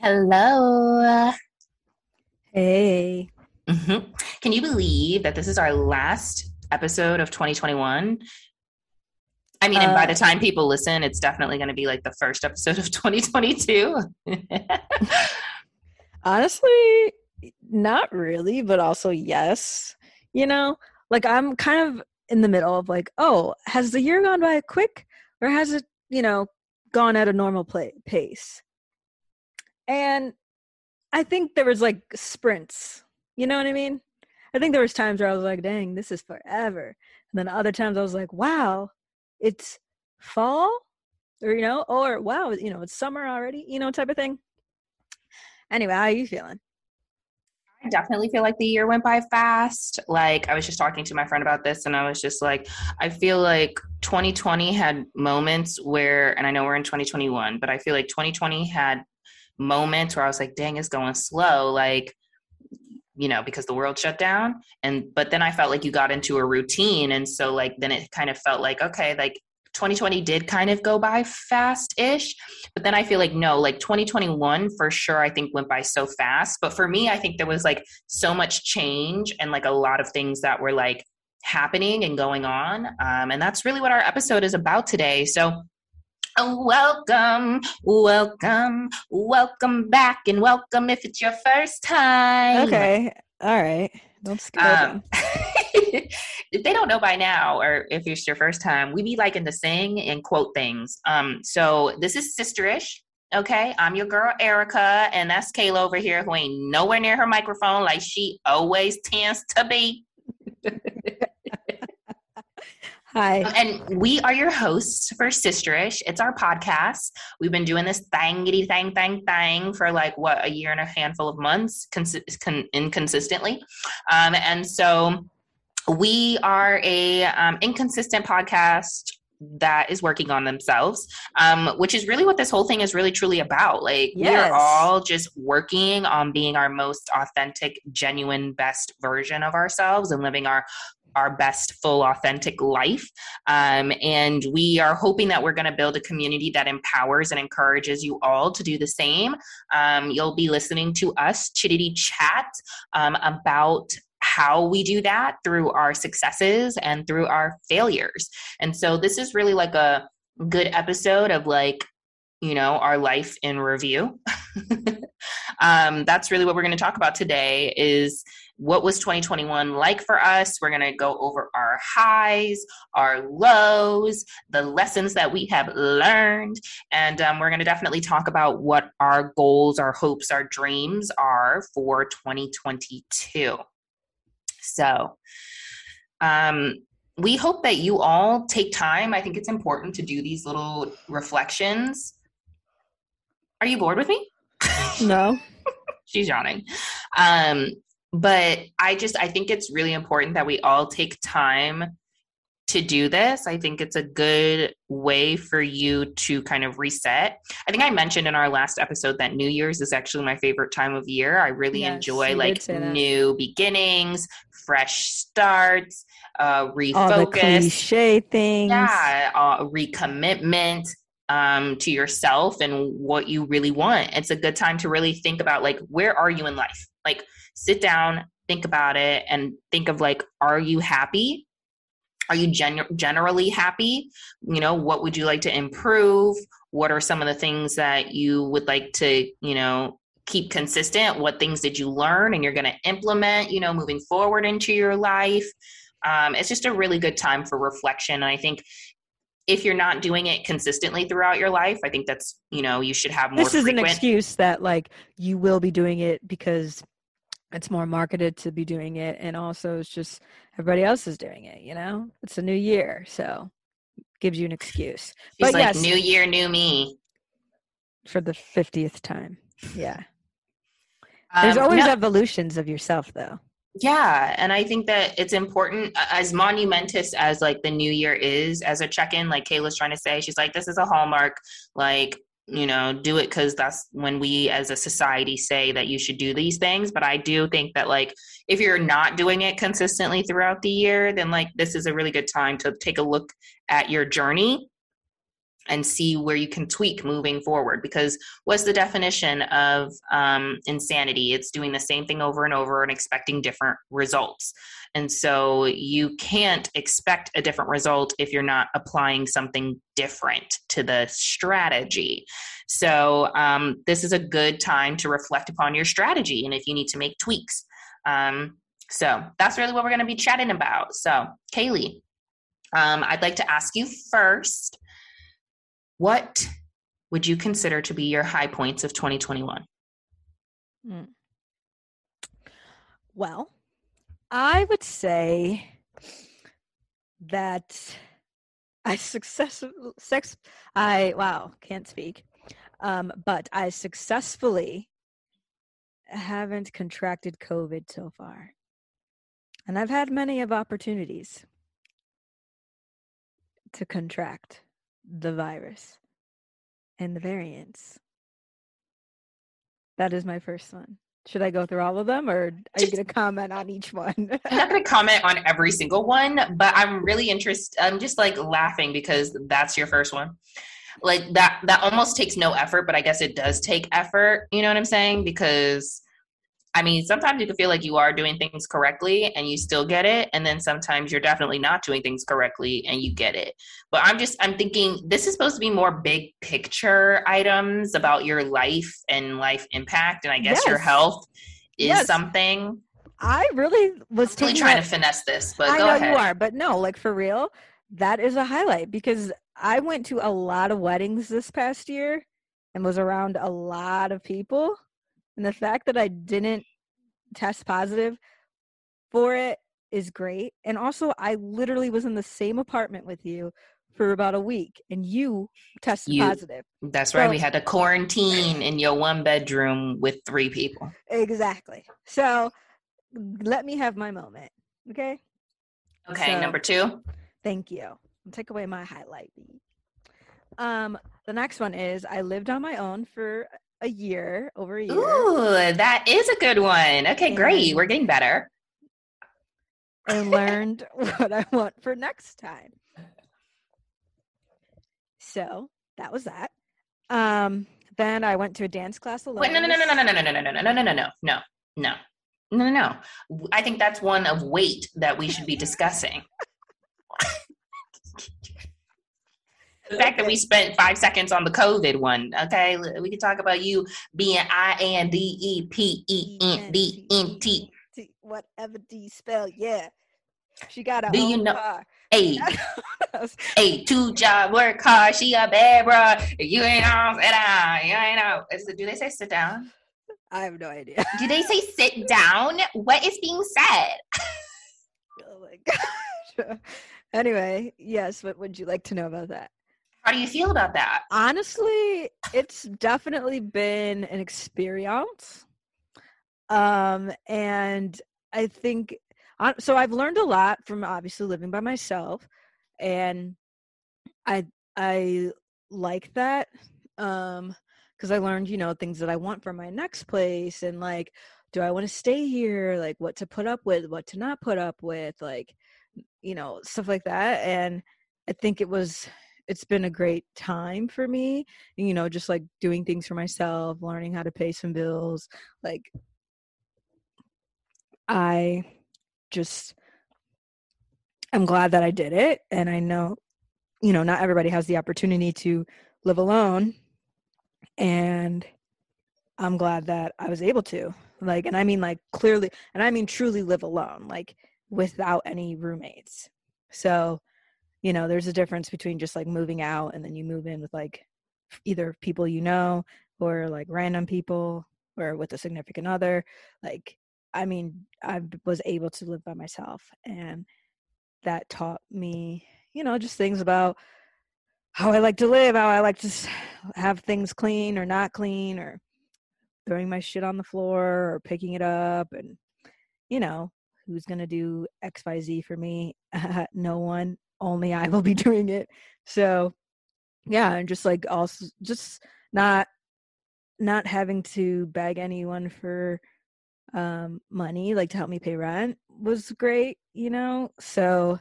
Hello. Hey. Mm-hmm. Can you believe that this is our last episode of 2021? I mean, uh, and by the uh, time people listen, it's definitely going to be like the first episode of 2022. honestly, not really, but also yes. You know, like I'm kind of in the middle of like, oh, has the year gone by quick or has it, you know, gone at a normal play- pace? And I think there was like sprints. You know what I mean? I think there was times where I was like, dang, this is forever. And then other times I was like, wow, it's fall or you know, or wow, you know, it's summer already, you know, type of thing. Anyway, how are you feeling? I definitely feel like the year went by fast. Like I was just talking to my friend about this and I was just like I feel like 2020 had moments where and I know we're in 2021, but I feel like 2020 had moments where I was like, dang, it's going slow. Like, you know, because the world shut down. And, but then I felt like you got into a routine. And so, like, then it kind of felt like, okay, like 2020 did kind of go by fast ish. But then I feel like, no, like 2021 for sure, I think went by so fast. But for me, I think there was like so much change and like a lot of things that were like, happening and going on um, and that's really what our episode is about today so welcome, welcome, welcome back, and welcome if it's your first time. Okay, all right. Don't scare um, if they don't know by now, or if it's your first time, we be liking to sing and quote things. Um, so this is sisterish. Okay, I'm your girl Erica, and that's Kayla over here who ain't nowhere near her microphone like she always tends to be. Hi. And we are your hosts for Sisterish. It's our podcast. We've been doing this thangity thang thang thang for like what a year and a handful of months, cons- con- inconsistently. Um, and so we are a um, inconsistent podcast that is working on themselves um, which is really what this whole thing is really truly about. Like yes. we are all just working on being our most authentic genuine best version of ourselves and living our our best full authentic life. Um, and we are hoping that we're going to build a community that empowers and encourages you all to do the same. Um, you'll be listening to us chitty chat um, about how we do that through our successes and through our failures. And so this is really like a good episode of like you know our life in review. Um, that's really what we're going to talk about today is what was 2021 like for us? We're going to go over our highs our lows the lessons that we have learned and um, we're going to definitely talk about what our goals our hopes our dreams are for 2022 so um, we hope that you all take time. I think it's important to do these little reflections. Are you bored with me? No. She's yawning. Um but i just i think it's really important that we all take time to do this i think it's a good way for you to kind of reset i think i mentioned in our last episode that new year's is actually my favorite time of year i really yes, enjoy like new beginnings fresh starts uh refocus all the cliche things yeah uh, recommitment um, to yourself and what you really want. It's a good time to really think about like where are you in life? Like sit down, think about it, and think of like, are you happy? Are you gen- generally happy? You know, what would you like to improve? What are some of the things that you would like to, you know, keep consistent? What things did you learn and you're going to implement, you know, moving forward into your life? Um, it's just a really good time for reflection. And I think if you're not doing it consistently throughout your life, I think that's, you know, you should have more. This is frequent- an excuse that like you will be doing it because it's more marketed to be doing it. And also it's just everybody else is doing it, you know? It's a new year. So gives you an excuse. She's but like, yes, new year, new me. For the 50th time. Yeah. Um, There's always no- evolutions of yourself though yeah and i think that it's important as monumentous as like the new year is as a check-in like kayla's trying to say she's like this is a hallmark like you know do it because that's when we as a society say that you should do these things. But i do think that like if you're not doing it consistently throughout the year then like this is a really good time to take a look at your journey and see where you can tweak moving forward. Because what's the definition of um, insanity? It's doing the same thing over and over and expecting different results and so you can't expect a different result if you're not applying something different to the strategy. So um, this is a good time to reflect upon your strategy and if you need to make tweaks. Um, so that's really what we're going to be chatting about. So, Kaylee, um, I'd like to ask you first what would you consider to be your high points of 2021? Mm. Well, I would say that I successfully sex I wow, can't speak. Um, but I successfully haven't contracted COVID so far. And I've had many of opportunities to contract the virus and the variants. That is my first one. Should I go through all of them or are you going to comment on each one? I'm not going to comment on every single one, but I'm really interested. I'm just like laughing because that's your first one. Like that, that almost takes no effort, but I guess it does take effort. You know what I'm saying? Because I mean, sometimes you can feel like you are doing things correctly and you still get it. And then sometimes you're definitely not doing things correctly and you get it. But I'm just, I'm thinking this is supposed to be more big picture items about your life and life impact. And I guess yes. your health is yes. something. I really was really trying that, to finesse this, but I know ahead. you are, but no, like for real, that is a highlight because I went to a lot of weddings this past year and was around a lot of people and the fact that I didn't test positive for it is great. And also, I literally was in the same apartment with you for about a week and you tested you, positive. That's right. we had to quarantine in your one bedroom with three people. Exactly. So let me have my moment. Okay. Okay. So, number two. Thank you. I'll take away my highlight. Um, the next one is I lived on my own for a year, over a year. Ooh, that is a good one. Okay, and, great. We're getting better. And learned what I want for next time. So that was that. Um, then I went to a dance class alone. Wait, no, no, no, no, no, no, no, no, no, no, no, no, no, no, no, no, no, no, no. I think that's one of weight that we should be discussing. The fact that we spent five seconds on the COVID one. Okay, we can talk about you being I N D E P E N D N T. Whatever D spell, yeah. She got a Do you know? Car. Hey, hey, two job work hard. She a bad bro. You ain't on sit down. You ain't know. Do they say sit down? I have no idea. Do they say sit down? What is being said? oh my gosh. anyway, yes. What would you like to know about that? How do you feel about that? Honestly, it's definitely been an experience. Um, and I think so. I've learned a lot from obviously living by myself, and I I like that. Um, because I learned, you know, things that I want for my next place, and like, do I want to stay here? Like, what to put up with, what to not put up with, like, you know, stuff like that. And I think it was it's been a great time for me you know just like doing things for myself learning how to pay some bills like i just i'm glad that i did it and i know you know not everybody has the opportunity to live alone and i'm glad that i was able to like and i mean like clearly and i mean truly live alone like without any roommates. So you know there's a difference between just like moving out and then you move in with like either people you know or like random people or with a significant other like i mean i was able to live by myself and that taught me you know just things about how i like to live how i like to have things clean or not clean or throwing my shit on the floor or picking it up and you know who's going to do xyz for me? No one only I will be doing it. So yeah, and just like also just not not having to beg anyone for um money like to help me pay rent was great you know so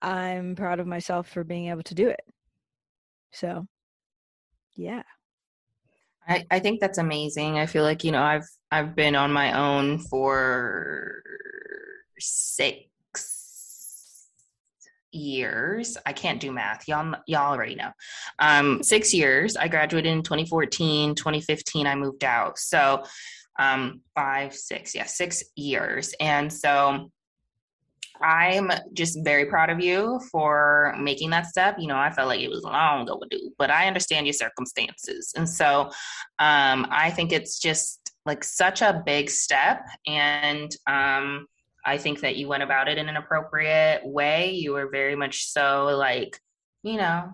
i'm proud of myself for being able to do it so yeah I, I think that's amazing. I feel like, you know, I've I've been on my own for six years. I can't do math. Y'all y'all already know. Um 6 years. I graduated in 2014, 2015 I moved out. So um 5 6, yeah, 6 years. And so I'm just very proud of you for making that step. You know, I felt like it was long overdue, but I understand your circumstances. And so um, I think it's just like such a big step. And um, I think that you went about it in an appropriate way. You were very much so like, you know,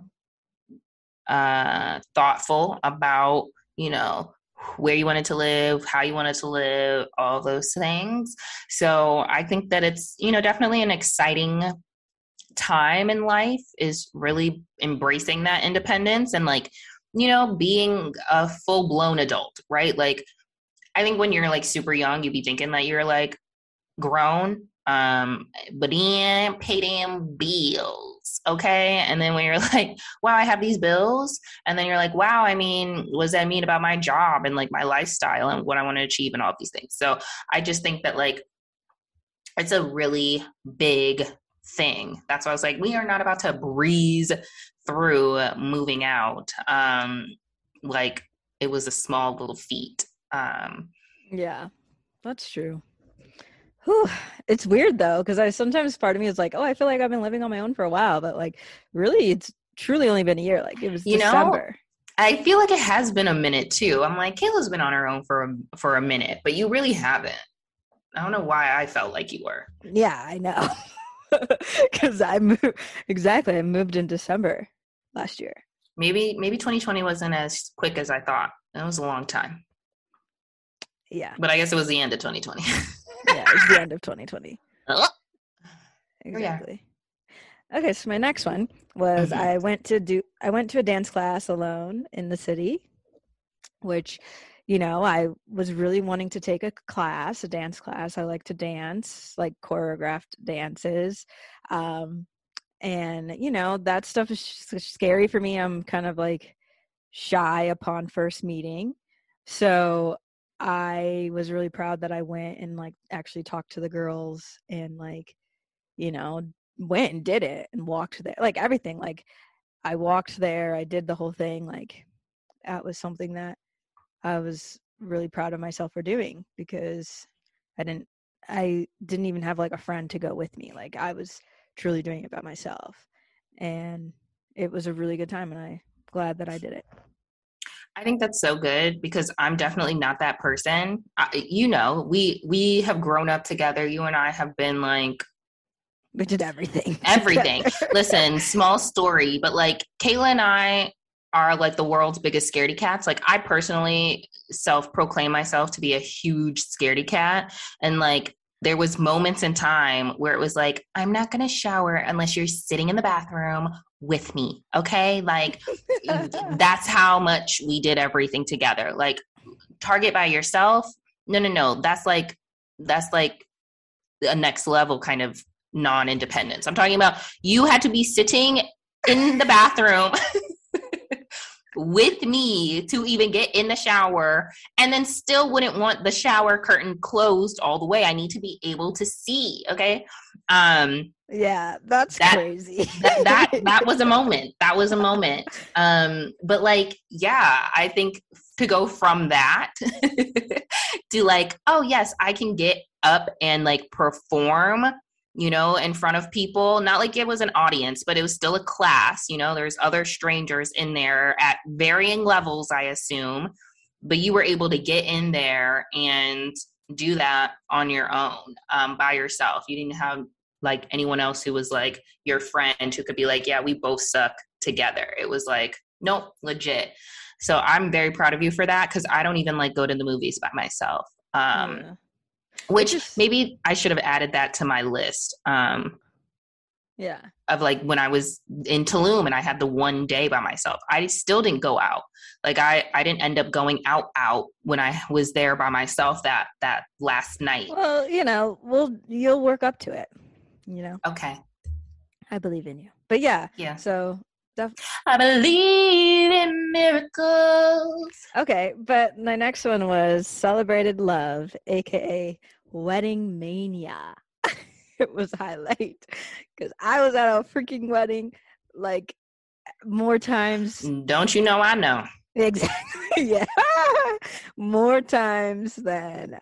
uh, thoughtful about, you know, where you wanted to live, how you wanted to live, all those things. So I think that it's, you know, definitely an exciting time in life is really embracing that independence and like, you know, being a full blown adult, right? Like, I think when you're like super young, you'd be thinking that you're like grown, um, but then pay them bills okay? And then when you're like wow i have these bills and then you're like wow i mean what does that mean about my job and like my lifestyle and what i want to achieve and all of these things? So i just think that like it's a really big thing. That's why i was like we are not about to breeze through moving out um like it was a small little feat um yeah that's true Whew. It's weird though, because I sometimes part of me is like, oh, I feel like I've been living on my own for a while, but like, really, it's truly only been a year. Like it was you December. Know, I feel like it has been a minute too. I'm like, Kayla's been on her own for a, for a minute, but you really haven't. I don't know why I felt like you were. Yeah, I know. Because I moved exactly. I moved in December last year. Maybe maybe 2020 wasn't as quick as I thought. It was a long time. Yeah. But I guess it was the end of 2020. yeah, it's the end of 2020. Exactly. Okay, so my next one was mm-hmm. I went to do I went to a dance class alone in the city, which you know, I was really wanting to take a class, a dance class. I like to dance, like choreographed dances. Um, and, you know, that stuff is scary for me. I'm kind of like shy upon first meeting. So I was really proud that I went and like actually talked to the girls and like, you know, went and did it and walked there, like everything. Like I walked there, I did the whole thing. Like that was something that I was really proud of myself for doing because I didn't, I didn't even have like a friend to go with me. Like I was truly doing it by myself and it was a really good time and I'm glad that I did it. I think that's so good because I'm definitely not that person. I, you know, we we have grown up together. You and I have been like we did everything. Everything. Listen, small story, but like Kayla and I are like the world's biggest scaredy cats. Like I personally self-proclaim myself to be a huge scaredy cat and like there was moments in time where it was like i'm not going to shower unless you're sitting in the bathroom with me okay like that's how much we did everything together like target by yourself no no no that's like that's like a next level kind of non-independence i'm talking about you had to be sitting in the bathroom with me to even get in the shower and then still wouldn't want the shower curtain closed all the way. I need to be able to see. Okay. Um yeah, that's that, crazy. that, that that was a moment. That was a moment. Um, but like, yeah, I think to go from that to like, oh yes, I can get up and like perform you know, in front of people. Not like it was an audience, but it was still a class. You know, there's other strangers in there at varying levels, I assume. But you were able to get in there and do that on your own um, by yourself. You didn't have like anyone else who was like your friend who could be like, yeah, we both suck together. It was like, nope, legit. So I'm very proud of you for that because I don't even like go to the movies by myself. Um, yeah which maybe I should have added that to my list. Um, Yeah. of like when I was in Tulum and I had the one day by myself. I still didn't go out. Like I I didn't end up going out out when I was there by myself that that last night. Well, you know, we'll you'll work up to it. You know, Okay. I believe in you. But yeah, Yeah. so def- I believe in miracles. okay. But my next one was celebrated love, aka wedding mania. it was highlight because I was at a freaking wedding like more times. Mm, don't you know I know. Exactly. Yeah, more times than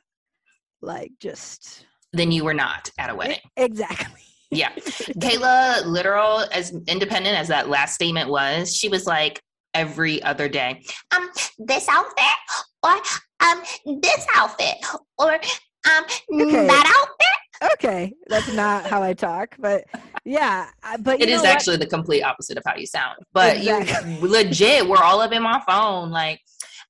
like just Then you were not at a wedding. exactly. Yeah. Kayla, literal, as independent as that last statement was, she was like every other day, um, this outfit or um this outfit or um Okay. that outfit. okay that's not how i talk but yeah but you It is actually the complete opposite of how you sound. But Exactly. you legit were all up in my phone, like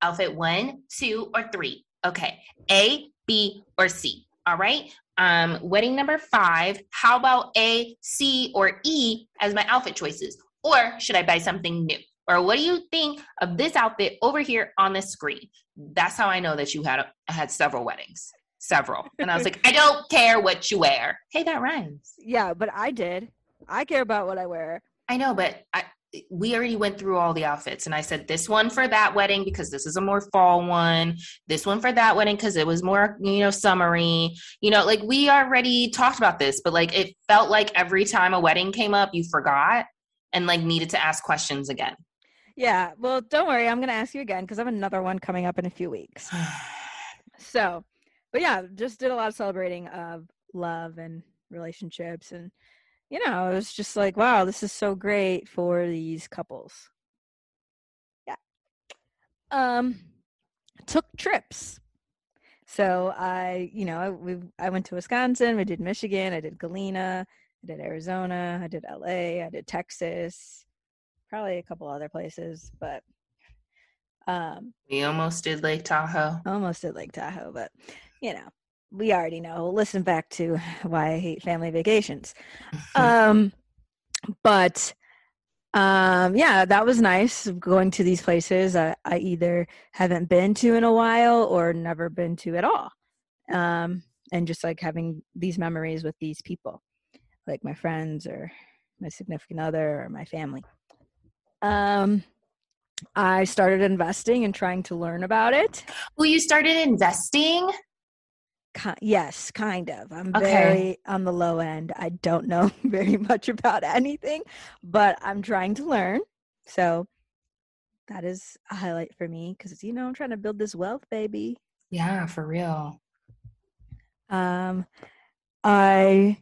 outfit one, two, or three. Okay. A, B, or C. All right. Um, wedding number five. How about A, C, or E as my outfit choices? Or should I buy something new? Or what do you think of this outfit over here on the screen? That's how I know that you had had several weddings. Several. And I was like, I don't care what you wear. Hey, that rhymes. yeah but i did i care about what i wear I know, but I we already went through all the outfits and I said this one for that wedding because this is a more fall one, this one for that wedding because it was more, you know, summery. You know, like we already talked about this, but like it felt like every time a wedding came up, you forgot and like needed to ask questions again. yeah well don't worry i'm gonna ask you again because i have another one coming up in a few weeks so but yeah just did a lot of celebrating of love and relationships and you know it was just like wow this is so great for these couples. Yeah. Um took trips. So i you know I, we, I went to wisconsin i did michigan i did galena i did arizona i did la i did texas probably a couple other places but um we almost did Lake Tahoe. almost did Lake Tahoe, but you know, we already know. Listen back to why I hate family vacations. Um, but um, yeah, that was nice going to these places I, I either haven't been to in a while or never been to at all. Um, and just like having these memories with these people, like my friends or my significant other or my family. Um, I started investing and trying to learn about it. well, you started investing. Ki- yes, kind of. I'm Okay. very on the low end. I don't know very much about anything, but I'm trying to learn. So that is a highlight for me because you know I'm trying to build this wealth, baby. Yeah, for real. Um, I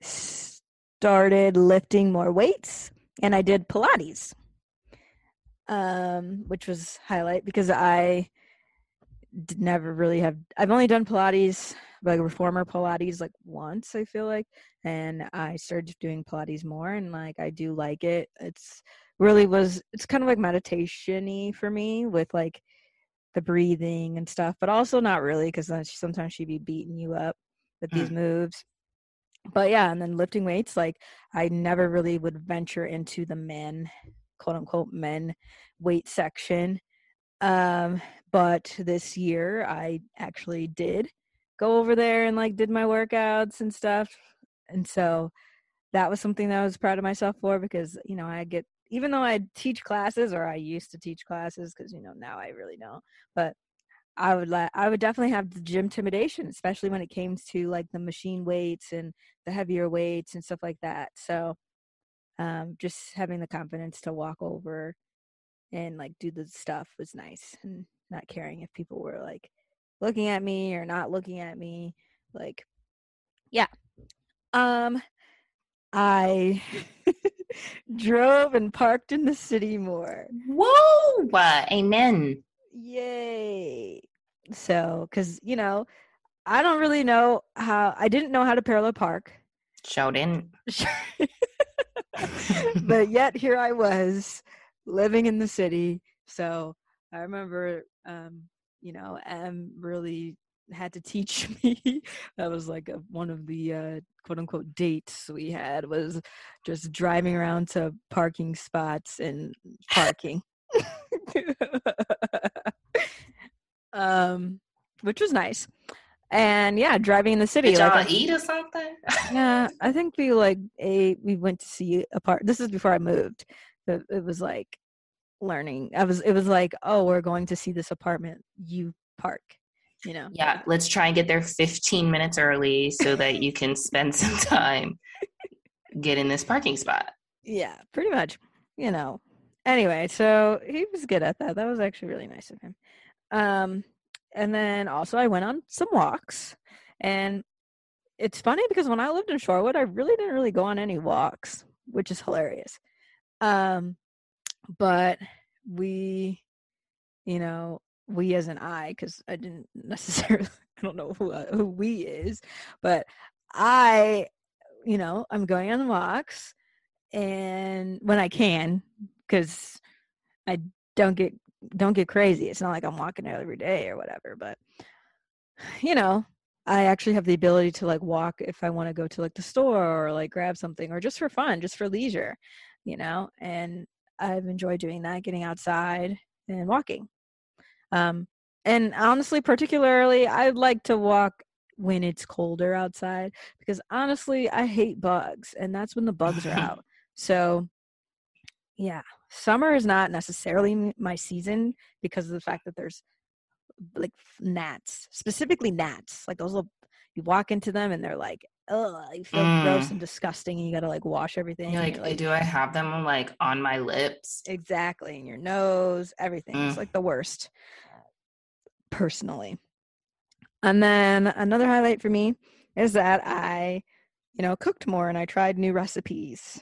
started lifting more weights, and I did Pilates, um, which was highlight because I d- never really have. I've only done Pilates, like reformer Pilates, like once. I feel like, and I started doing Pilates more, and like I do like it. It's really was. It's kind of like meditation-y for me with like the breathing and stuff, but also not really because sometimes she'd be beating you up with these mm. moves. But yeah, and then lifting weights, like I never really would venture into the men, quote unquote, men weight section. Um, but this year I actually did go over there and like did my workouts and stuff. And so that was something that I was proud of myself for because, you know, I get even though I teach classes or I used to teach classes because you know now I really don't, but I would like I would definitely have the gym intimidation, especially when it came to like the machine weights and the heavier weights and stuff like that. So um just having the confidence to walk over and like do the stuff was nice and not caring if people were like looking at me or not looking at me like yeah um i drove and parked in the city more Whoa! Uh, amen. yay so because you know i don't really know how i didn't know how to parallel park Showed in. but yet here i was living in the city so i remember um you know em really had to teach me. that was like a, one of the uh, quote unquote dates we had was just driving around to parking spots and parking. um, which was nice. And yeah, driving in the city. Did like y'all eat or something? yeah, I think we like a we went to see a part. This is before I moved. But it was like learning. I was it was like, oh, we're going to see this apartment. You park. You know. Yeah, let's try and get there 15 minutes early so that you can spend some time getting in this parking spot. Yeah, pretty much. You know. Anyway, so he was good at that. That was actually really nice of him. Um, and then also I went on some walks, and it's funny because when I lived in Shorewood, I really didn't really go on any walks, which is hilarious. Um, but we, you know, we as an I, because I didn't necessarily, I don't know who uh, who we is, but I, you know, I'm going on walks, and when I can, because I don't get don't get crazy. It's not like I'm walking every day or whatever, but you know, I actually have the ability to like walk if I want to go to like the store or like grab something or just for fun, just for leisure, you know, and I've enjoyed doing that, getting outside and walking. Um, and honestly, particularly, I'd like to walk when it's colder outside because honestly, I hate bugs and that's when the bugs are out. So, yeah, summer is not necessarily my season because of the fact that there's like gnats, specifically gnats. Like those little, you walk into them and they're like, oh, you feel mm. gross and disgusting, and you gotta like wash everything. You're like, you're like, do I have them like on my lips? Exactly, in your nose, everything. Mm. It's like the worst, personally. And then another highlight for me is that I, you know, cooked more and I tried new recipes.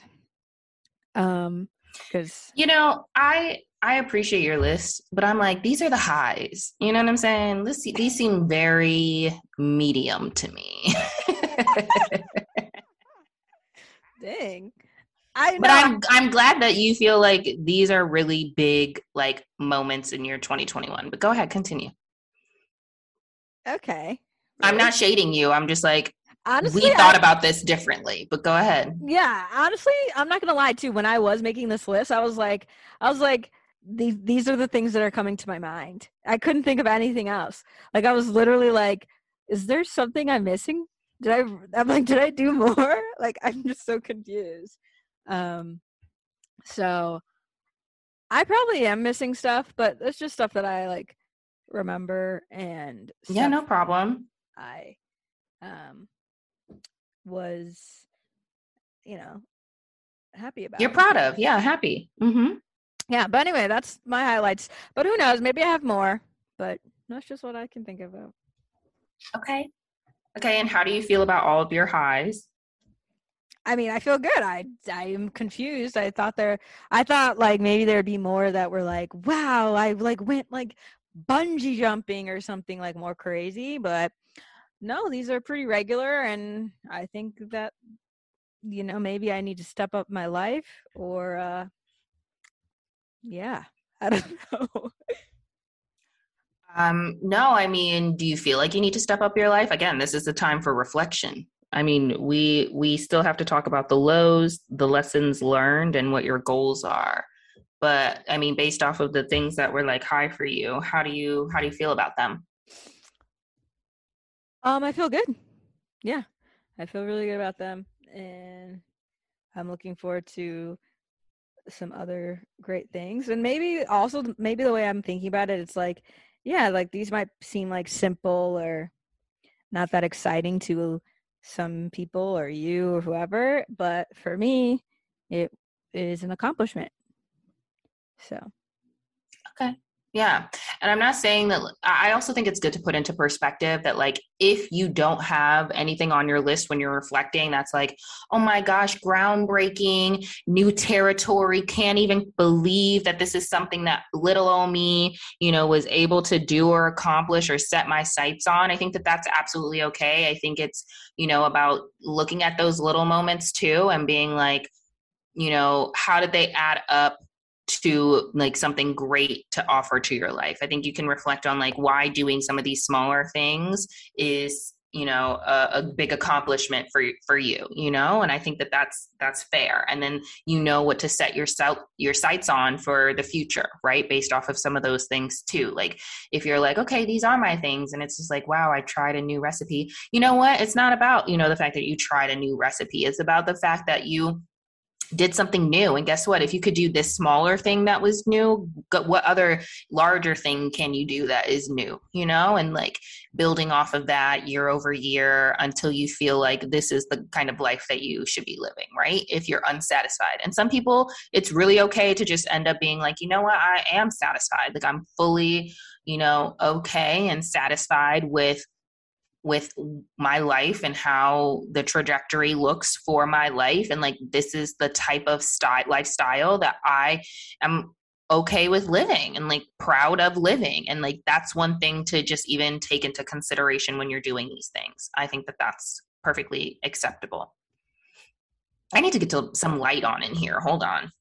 Um, because you know i i appreciate your list but i'm like these are the highs you know what i'm saying this, these seem very medium to me dang I know. But I'm I'm glad that you feel like these are really big like moments in your 2021. But go ahead, continue. Okay. Really? I'm not shading you. I'm just like honestly, we thought I, about this differently, but go ahead. Yeah, honestly, I'm not gonna lie too. When I was making this list, I was like, I was like, these these are the things that are coming to my mind. I couldn't think of anything else. Like I was literally like, is there something I'm missing? Did I? I'm like, did I do more? Like I'm just so confused. Um, so I probably am missing stuff, but it's just stuff that I like remember and yeah, no problem. I um was, you know, happy about. You're proud of, yeah, happy. Mm-hmm. Yeah, but anyway, that's my highlights. But who knows? Maybe I have more. But that's just what I can think of. Okay. Okay, and how do you feel about all of your highs? I mean, I feel good. I I am confused. I thought there I thought like maybe there'd be more that were like, wow, I like went like bungee jumping or something like more crazy, but no, these are pretty regular, and I think that you know maybe I need to step up my life, or uh, yeah, I don't know. Um, no, I mean, do you feel like you need to step up your life? Again, this is the time for reflection. I mean, we we still have to talk about the lows, the lessons learned, and what your goals are. But I mean, based off of the things that were like high for you, how do you how do you feel about them? Um, I feel good. Yeah, I feel really good about them, and I'm looking forward to some other great things. And maybe also, maybe the way I'm thinking about it, it's like, yeah, like these might seem like simple or not that exciting to some people or you or whoever, but for me, it is an accomplishment. So, okay. Yeah. And I'm not saying that I also think it's good to put into perspective that like if you don't have anything on your list when you're reflecting that's like, "Oh my gosh, groundbreaking, new territory, can't even believe that this is something that little old me, you know, was able to do or accomplish or set my sights on." I think that that's absolutely okay. I think it's, you know, about looking at those little moments too and being like, you know, how did they add up to like something great to offer to your life. I think you can reflect on like why doing some of these smaller things is you know a, a, big accomplishment for for you you know? And i think that that's that's fair. And then you know what to set yourself your sights on for the future right? Based off of some of those things too. Like if you're like okay these are my things and it's just like wow i tried a new recipe. You know what? It's not about you know the fact that you tried a new recipe. It's about the fact that you did something new. And guess what? If you could do this smaller thing that was new what other larger thing can you do that is new you know? And like building off of that year over year until you feel like this is the kind of life that you should be living right? If you're unsatisfied. And some people it's really okay to just end up being like you know what? I am satisfied. Like i'm fully you know okay and satisfied with with my life and how the trajectory looks for my life and like this is the type of style lifestyle that I am okay with living and like proud of living and like that's one thing to just even take into consideration when you're doing these things. I think that that's perfectly acceptable. I need to get to some light on in here. Hold on.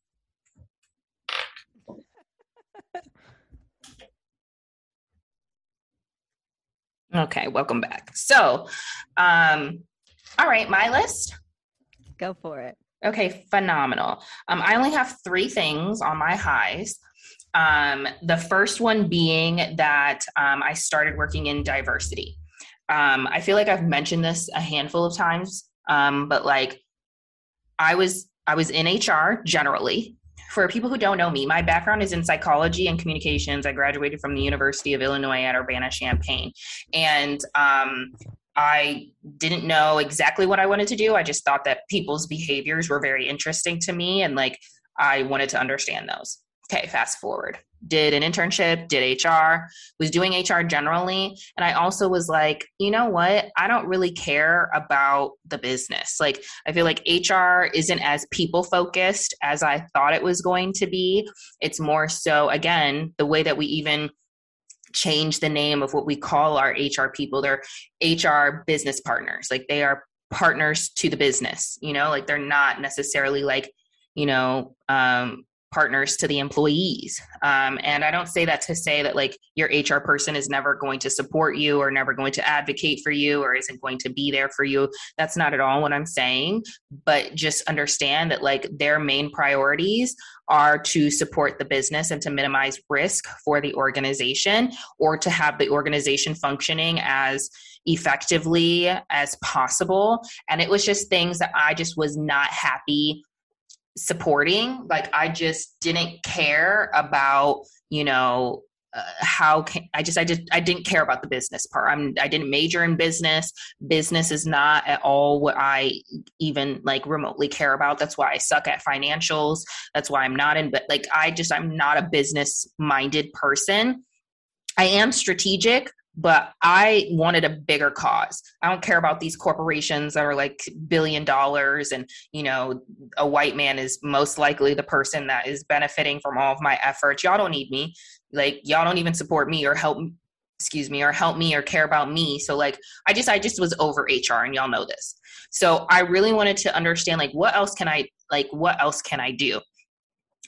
Okay, welcome back. So, um, all right, my list. Go for it. Okay, phenomenal. Um, I only have three things on my highs. Um, the first one being that um, I started working in diversity. Um, I feel like I've mentioned this a handful of times, um, but like I was I was in HR generally, for people who don't know me, my background is in psychology and communications. I graduated from the University of Illinois at Urbana Champaign. And um, I didn't know exactly what I wanted to do. I just thought that people's behaviors were very interesting to me and like I wanted to understand those. Okay, fast forward did an internship, did HR, was doing HR generally. And I also was like, you know what? I don't really care about the business. Like, I feel like HR isn't as people focused as I thought it was going to be. It's more so, again, the way that we even change the name of what we call our HR people. They're HR business partners. Like, they are partners to the business, you know, like they're not necessarily like, you know, um, partners to the employees. Um, and I don't say that to say that like your HR person is never going to support you or never going to advocate for you or isn't going to be there for you. That's not at all what I'm saying. But just understand that like their main priorities are to support the business and to minimize risk for the organization or to have the organization functioning as effectively as possible. And it was just things that I just was not happy supporting like i just didn't care about you know uh, how can i just i just i didn't care about the business part. I'm i didn't major in business. Business is not at all what i even like remotely care about. That's why i suck at financials. That's why i'm not in but like i just i'm not a business minded person. I am strategic but I wanted a bigger cause. I don't care about these corporations that are like billion dollars and, you know, a white man is most likely the person that is benefiting from all of my efforts. Y'all don't need me. Like y'all don't even support me or help excuse me or help me or care about me. So like I just I just was over HR and y'all know this. So I really wanted to understand like what else can I like what else can I do?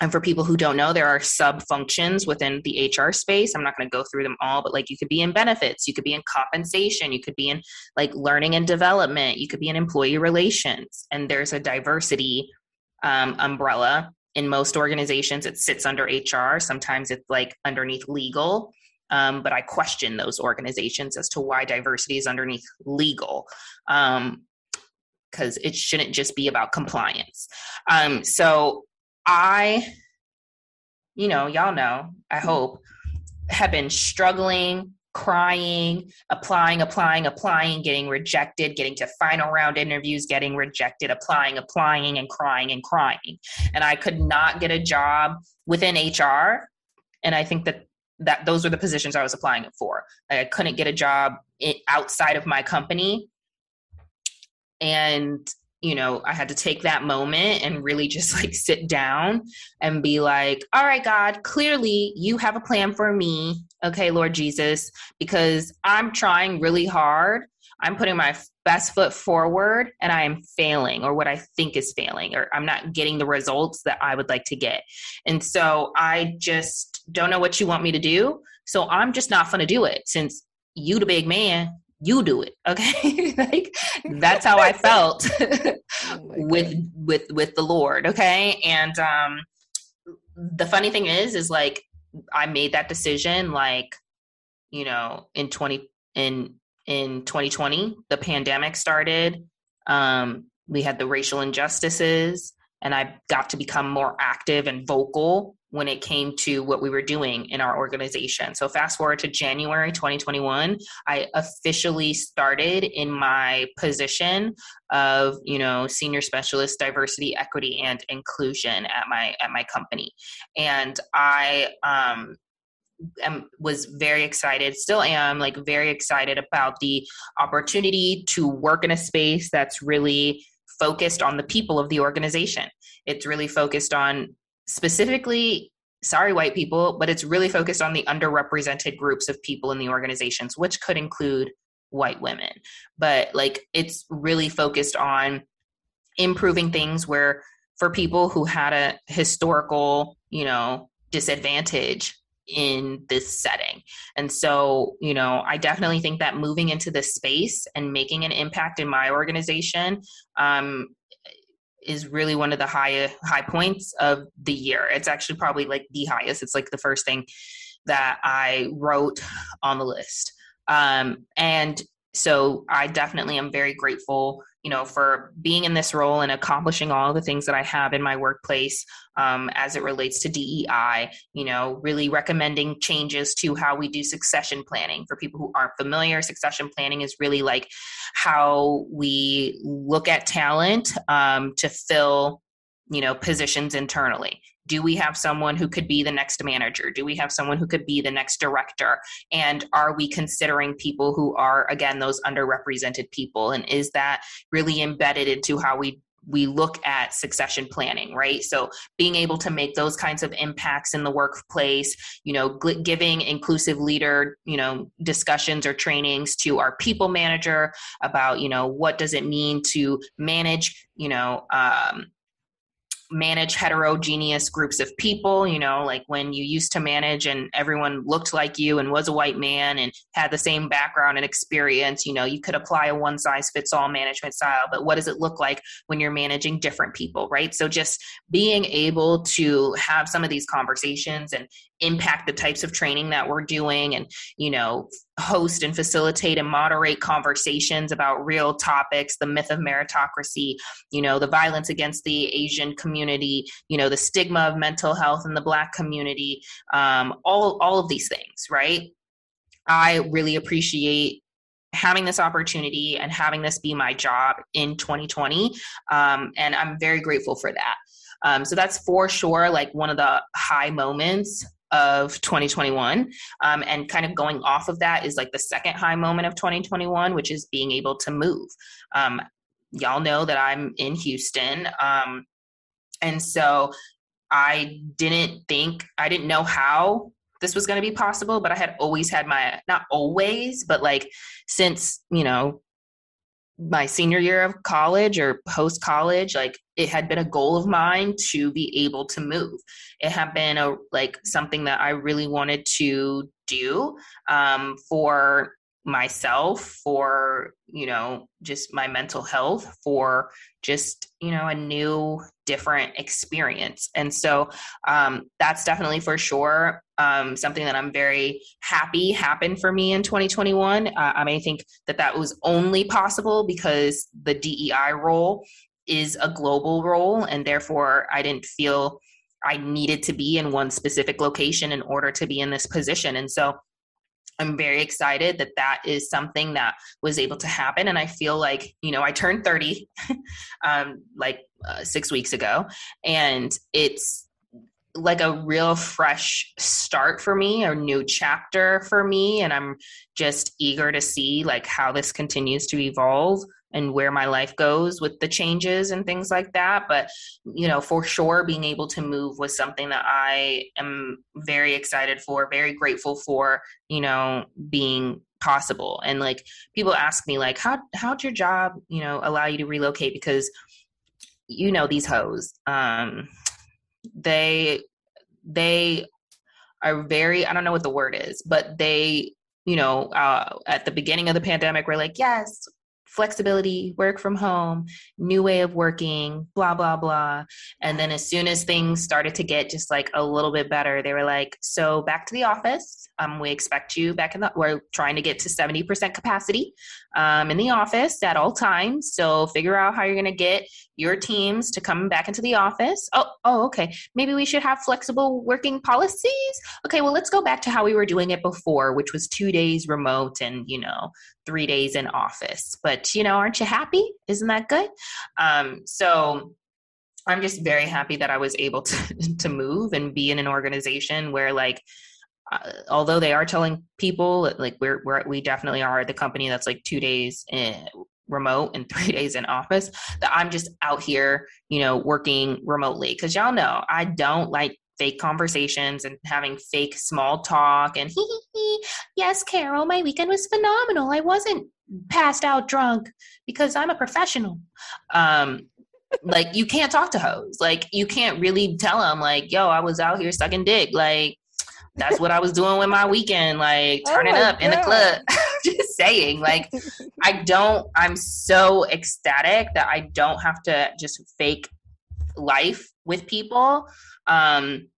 And for people who don't know, there are sub functions within the HR space. I'm not going to go through them all, but like you could be in benefits, you could be in compensation, you could be in like learning and development, you could be in employee relations. And there's a diversity um, umbrella in most organizations. It sits under HR. Sometimes it's like underneath legal. Um, but I question those organizations as to why diversity is underneath legal. Um, because it shouldn't just be about compliance. Um, so I, you know, y'all know, I mm-hmm. hope, have been struggling, crying, applying, applying, applying, getting rejected, getting to final round interviews, getting rejected, applying, applying, and crying and crying. And I could not get a job within HR. And I think that that those were the positions I was applying it for. I couldn't get a job outside of my company. And you know, I had to take that moment and really just like sit down and be like, all right, God, clearly you have a plan for me. Okay, Lord Jesus, because I'm trying really hard. I'm putting my best foot forward and I am failing or what I think is failing or I'm not getting the results that I would like to get. And so I just don't know what you want me to do. So I'm just not going to do it since you the big man you do it okay? Like that's how i felt oh with with with the lord okay? And um the funny thing is is like i made that decision like you know in 20 in in 2020 the pandemic started um we had the racial injustices and i got to become more active and vocal when it came to what we were doing in our organization. So, fast forward to January 2021, I officially started in my position of, you know, senior specialist diversity, equity, and inclusion at my at my company, and I um, am, was very excited, still am, like very excited about the opportunity to work in a space that's really focused on the people of the organization. It's really focused on specifically sorry white people but it's really focused on the underrepresented groups of people in the organizations which could include white women but like it's really focused on improving things where for people who had a historical you know disadvantage in this setting. And so, you know, I definitely think that moving into this space and making an impact in my organization um, is really one of the high high points of the year. It's actually probably like the highest. It's like the first thing that I wrote on the list. Um, and so I definitely am very grateful you know, for being in this role and accomplishing all the things that I have in my workplace um, as it relates to DEI, you know, really recommending changes to how we do succession planning. For people who aren't familiar, succession planning is really like how we look at talent um, to fill, you know, positions internally do we have someone who could be the next manager? Do we have someone who could be the next director? And are we considering people who are again those underrepresented people? And is that really embedded into how we we look at succession planning right? So being able to make those kinds of impacts in the workplace you know giving inclusive leader you know discussions or trainings to our people manager about you know what does it mean to manage you know um, manage heterogeneous groups of people you know like when you used to manage and everyone looked like you and was a white man and had the same background and experience you know you could apply a one size fits all management style but what does it look like when you're managing different people right? So just being able to have some of these conversations and impact the types of training that we're doing and you know host and facilitate and moderate conversations about real topics the myth of meritocracy you know the violence against the asian community you know the stigma of mental health in the black community um, all all of these things right? I really appreciate having this opportunity and having this be my job in 2020 um, and i'm very grateful for that. Um, so that's for sure like one of the high moments of 2021. Um, and kind of going off of that is like the second high moment of 2021, which is being able to move. Um, y'all know that I'm in Houston. Um, and so I didn't think, I didn't know how this was going to be possible, but I had always had my, not always, but like since, you know, my senior year of college or post college like it had been a goal of mine to be able to move. It had been a like something that i really wanted to do um, for myself for you know just my mental health for just you know a new different experience. And so um, that's definitely for sure um, something that i'm very happy happened for me in 2021 uh, i mean i think that that was only possible because the dei role is a global role and therefore i didn't feel i needed to be in one specific location in order to be in this position. And so I'm very excited that that is something that was able to happen. And I feel like, you know, I turned 30 um, like uh, six weeks ago, and it's like a real fresh start for me, a new chapter for me. And I'm just eager to see like how this continues to evolve and where my life goes with the changes and things like that. But, you know, for sure, being able to move was something that I am very excited for, very grateful for, you know, being possible and like people ask me like how how'd your job you know allow you to relocate because you know these hoes um they they are very i don't know what the word is but they you know uh, at the beginning of the pandemic we're like yes flexibility, work from home, new way of working, blah, blah, blah. And then as soon as things started to get just like a little bit better, they were like, so back to the office. Um, we expect you back in the, we're trying to get to 70% capacity um, in the office at all times. So figure out how you're going to get your teams to come back into the office. Oh, oh, okay. Maybe we should have flexible working policies. Okay, well, let's go back to how we were doing it before, which was two days remote and, you know, three days in office. But, you know, aren't you happy? Isn't that good? Um, so, I'm just very happy that I was able to to move and be in an organization where like uh, although they are telling people like we're, we're we definitely are the company that's like two days in remote and three days in office that i'm just out here you know working remotely because y'all know i don't like fake conversations and having fake small talk and hee hee hee yes carol my weekend was phenomenal i wasn't passed out drunk because i'm a professional um like you can't talk to hoes like you can't really tell them like yo i was out here sucking dick like that's what I was doing with my weekend, like oh turning oh up God. in the club. just saying, like, I don't, I'm so ecstatic that I don't have to just fake life with people. Um,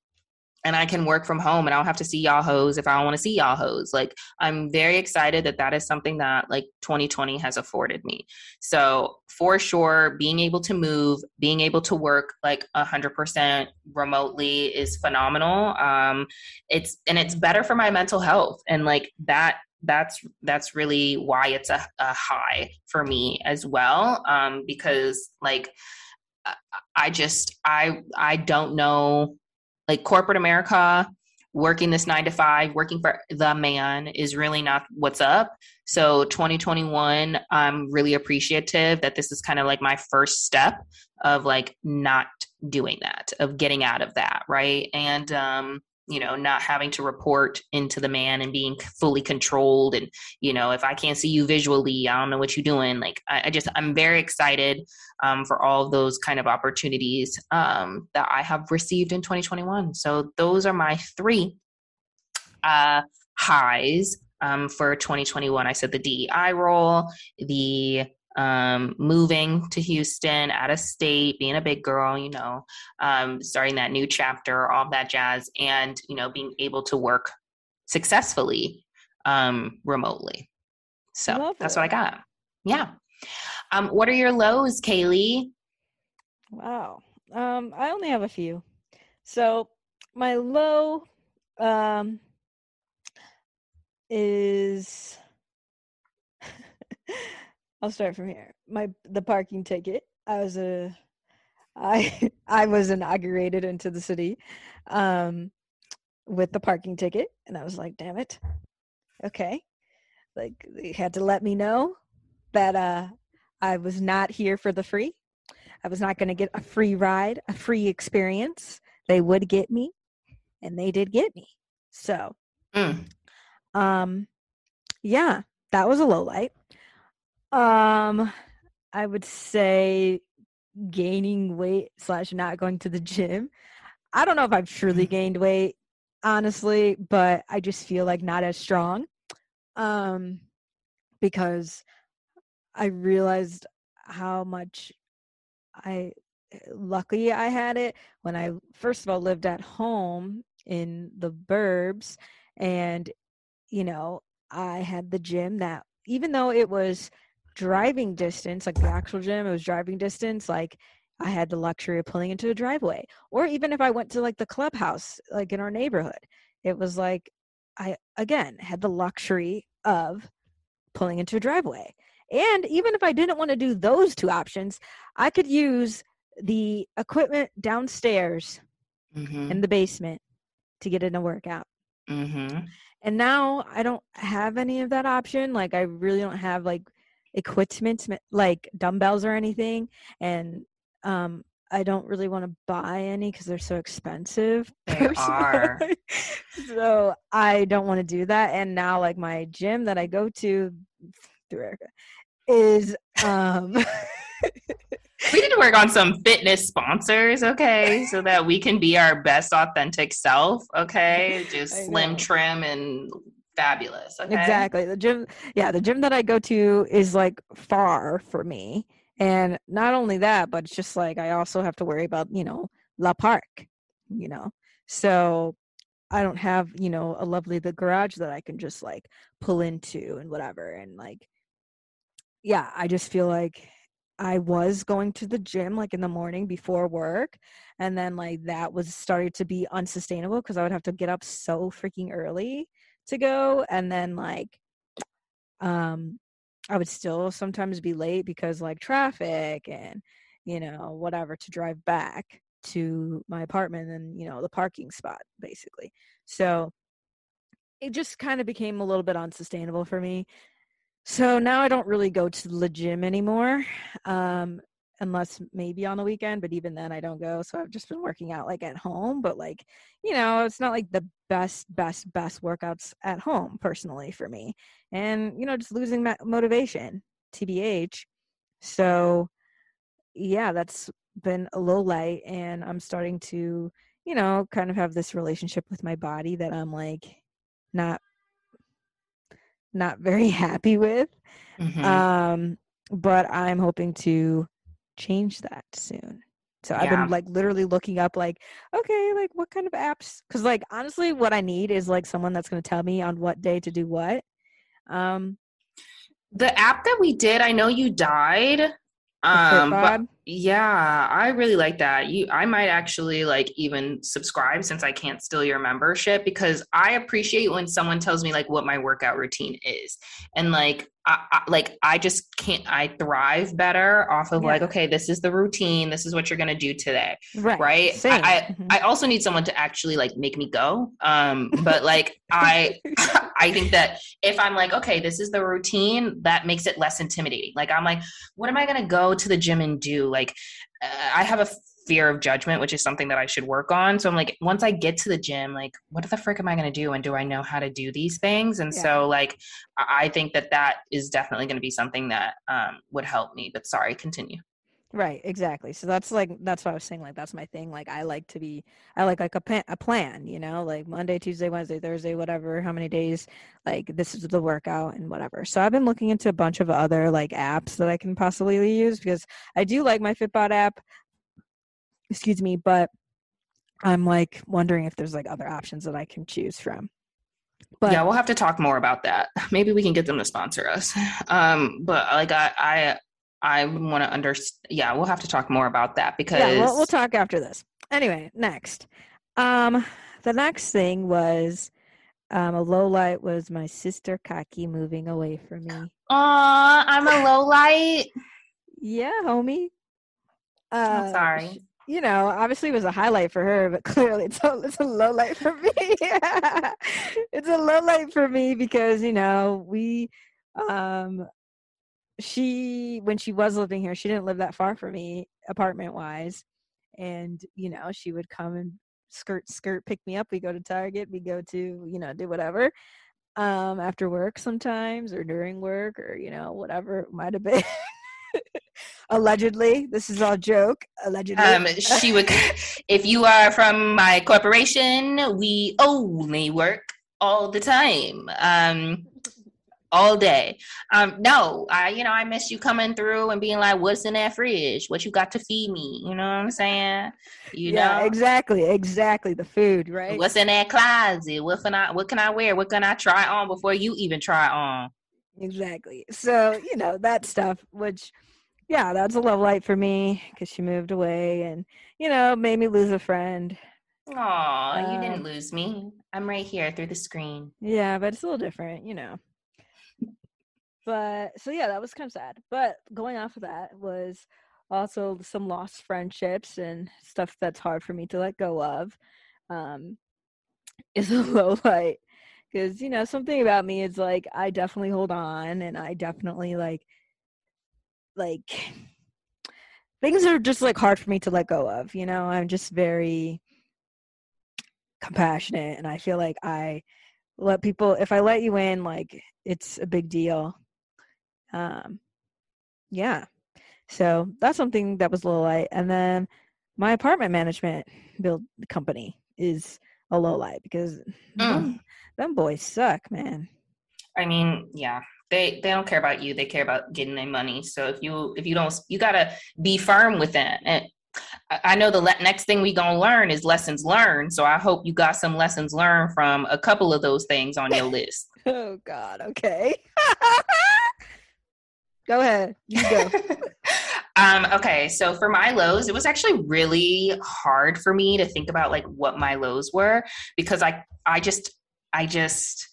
and I can work from home and I don't have to see y'all hoes if I don't want to see y'all hoes. Like I'm very excited that that is something that like 2020 has afforded me. So for sure, being able to move, being able to work like hundred percent remotely is phenomenal. Um, it's and it's better for my mental health and like that that's that's really why it's a, a high for me as well um, because like i just i i don't know like corporate America, working this nine to five, working for the man is really not what's up. So 2021, I'm really appreciative that this is kind of like my first step of like not doing that, of getting out of that, right? And um, you know not having to report into the man and being fully controlled and you know if i can't see you visually i don't know what you're doing like i, I just i'm very excited um, for all of those kind of opportunities um, that i have received in 2021 so those are my three uh, highs um, for 2021 i said the dei role the um, moving to Houston, out of state, being a big girl, you know, um, starting that new chapter, all that jazz, and you know, being able to work successfully um, remotely. So that's what I got. Yeah. Um, what are your lows, Kaylee? Wow. Um, I only have a few. So my low um, is I'll start from here. My the parking ticket. I was a I I was inaugurated into the city um with the parking ticket and I was like, damn it. Okay. Like they had to let me know that uh I was not here for the free. I was not going to get a free ride, a free experience. They would get me and they did get me. So mm. um yeah, that was a low light. Um, I would say gaining weight slash not going to the gym. I don't know if I've truly mm-hmm. gained weight, honestly, but I just feel like not as strong. Um, because I realized how much I lucky I had it when I first of all lived at home in the burbs and you know I had the gym that even though it was driving distance, like the actual gym, it was driving distance, like I had the luxury of pulling into a driveway. Or even if I went to like the clubhouse, like in our neighborhood, it was like I again had the luxury of pulling into a driveway. And even if I didn't want to do those two options, I could use the equipment downstairs mm-hmm. in the basement to get in a workout. Mm-hmm. And now I don't have any of that option. Like I really don't have like equipment like dumbbells or anything and um I don't really want to buy any because they're so expensive. They are. so I don't want to do that. And now, like my gym that I go to through Erica is um. we need to work on some fitness sponsors, okay, so that we can be our best authentic self, okay? Just slim, trim, and fabulous. Okay? Exactly. The gym, yeah, the gym that I go to is like far for me. And not only that, but it's just like I also have to worry about, you know, La Park, you know. So I don't have, you know, a lovely the garage that I can just like pull into and whatever. And like, yeah, I just feel like I was going to the gym like in the morning before work. And then like that was started to be unsustainable because I would have to get up so freaking early to go. And then like um I would still sometimes be late because like traffic and you know whatever to drive back to my apartment and you know the parking spot basically. So it just kind of became a little bit unsustainable for me. So now I don't really go to the gym anymore. Um unless maybe on the weekend but even then i don't go so i've just been working out like at home but like you know it's not like the best best best workouts at home personally for me and you know just losing motivation tbh so yeah that's been a low light and i'm starting to you know kind of have this relationship with my body that i'm like not not very happy with mm-hmm. um but i'm hoping to change that soon. So I've been like literally looking up like, okay, like what kind of apps? Because like honestly, what I need is like someone that's going to tell me on what day to do what. Um, the app that we did, I know you died. Um, but yeah, I really like that. You, I might actually like even subscribe since I can't steal your membership because I appreciate when someone tells me like what my workout routine is, and like I, I, like I just can't. I thrive better off of yeah. like, okay, this is the routine. This is what you're gonna do today, right? Right. Same. I mm-hmm. I also need someone to actually like make me go. Um, but like I I think that if I'm like, okay, this is the routine, that makes it less intimidating. Like I'm like, what am I gonna go to the gym and do? Like, uh, I have a fear of judgment, which is something that I should work on. So I'm like, once I get to the gym, like, what the frick am I going to do? And do I know how to do these things? And yeah. so, like, I think that that is definitely going to be something that um, would help me. But sorry, continue. Right, exactly. So that's like that's what I was saying. Like that's my thing. Like I like to be, I like like a plan, a plan. You know, like Monday, Tuesday, Wednesday, Thursday, whatever. How many days? Like this is the workout and whatever. So I've been looking into a bunch of other like apps that I can possibly use because I do like my Fitbod app excuse me, but I'm like wondering if there's like other options that I can choose from. But yeah, we'll have to talk more about that. Maybe we can get them to sponsor us. Um, but like I, I, I want to understand. Yeah, we'll have to talk more about that because yeah, we'll, we'll talk after this. Anyway, next, um, the next thing was um, a low light was my sister Kaki moving away from me. Aw, I'm a low light. yeah, homie. Uh, I'm sorry you know, obviously it was a highlight for her, but clearly it's a, it's a low light for me. it's a low light for me because, you know, we, um, she, when she was living here, she didn't live that far from me apartment wise. And, you know, she would come and skirt, skirt, pick me up. We go to Target, we go to, you know, do whatever um after work sometimes or during work or you know whatever it might have been allegedly this is all joke allegedly. Um, she would if you are from my corporation we only work all the time um all day. Um no i you know i miss you coming through and being like what's in that fridge? What you got to feed me? You know what i'm saying? You yeah, know? exactly exactly the food right? What's in that closet? What can i what can i wear? What can i try on before you even try on? Exactly. So you know that stuff which yeah that's a love light for me because she moved away and you know made me lose a friend Oh, uh, you didn't um, lose me. I'm right here through the screen. Yeah, but it's a little different, you know. But so yeah, that was kind of sad. But going off of that was also some lost friendships and stuff that's hard for me to let go of. Um, is a low light because you know something about me is like I definitely hold on and I definitely like like things are just like hard for me to let go of. You know, I'm just very compassionate, and I feel like I let people. If I let you in, like it's a big deal. Um, yeah. So that's something that was a little light, and then my apartment management build company is a low light because mm. them, them boys suck, man. I mean, yeah, they they don't care about you. They care about getting their money. So if you if you don't, you gotta be firm with that. And I know the le- next thing we gonna learn is lessons learned. So I hope you got some lessons learned from a couple of those things on your list. oh God. Okay. go ahead. You go. um, okay. So for my lows, it was actually really hard for me to think about like what my lows were because I I just I just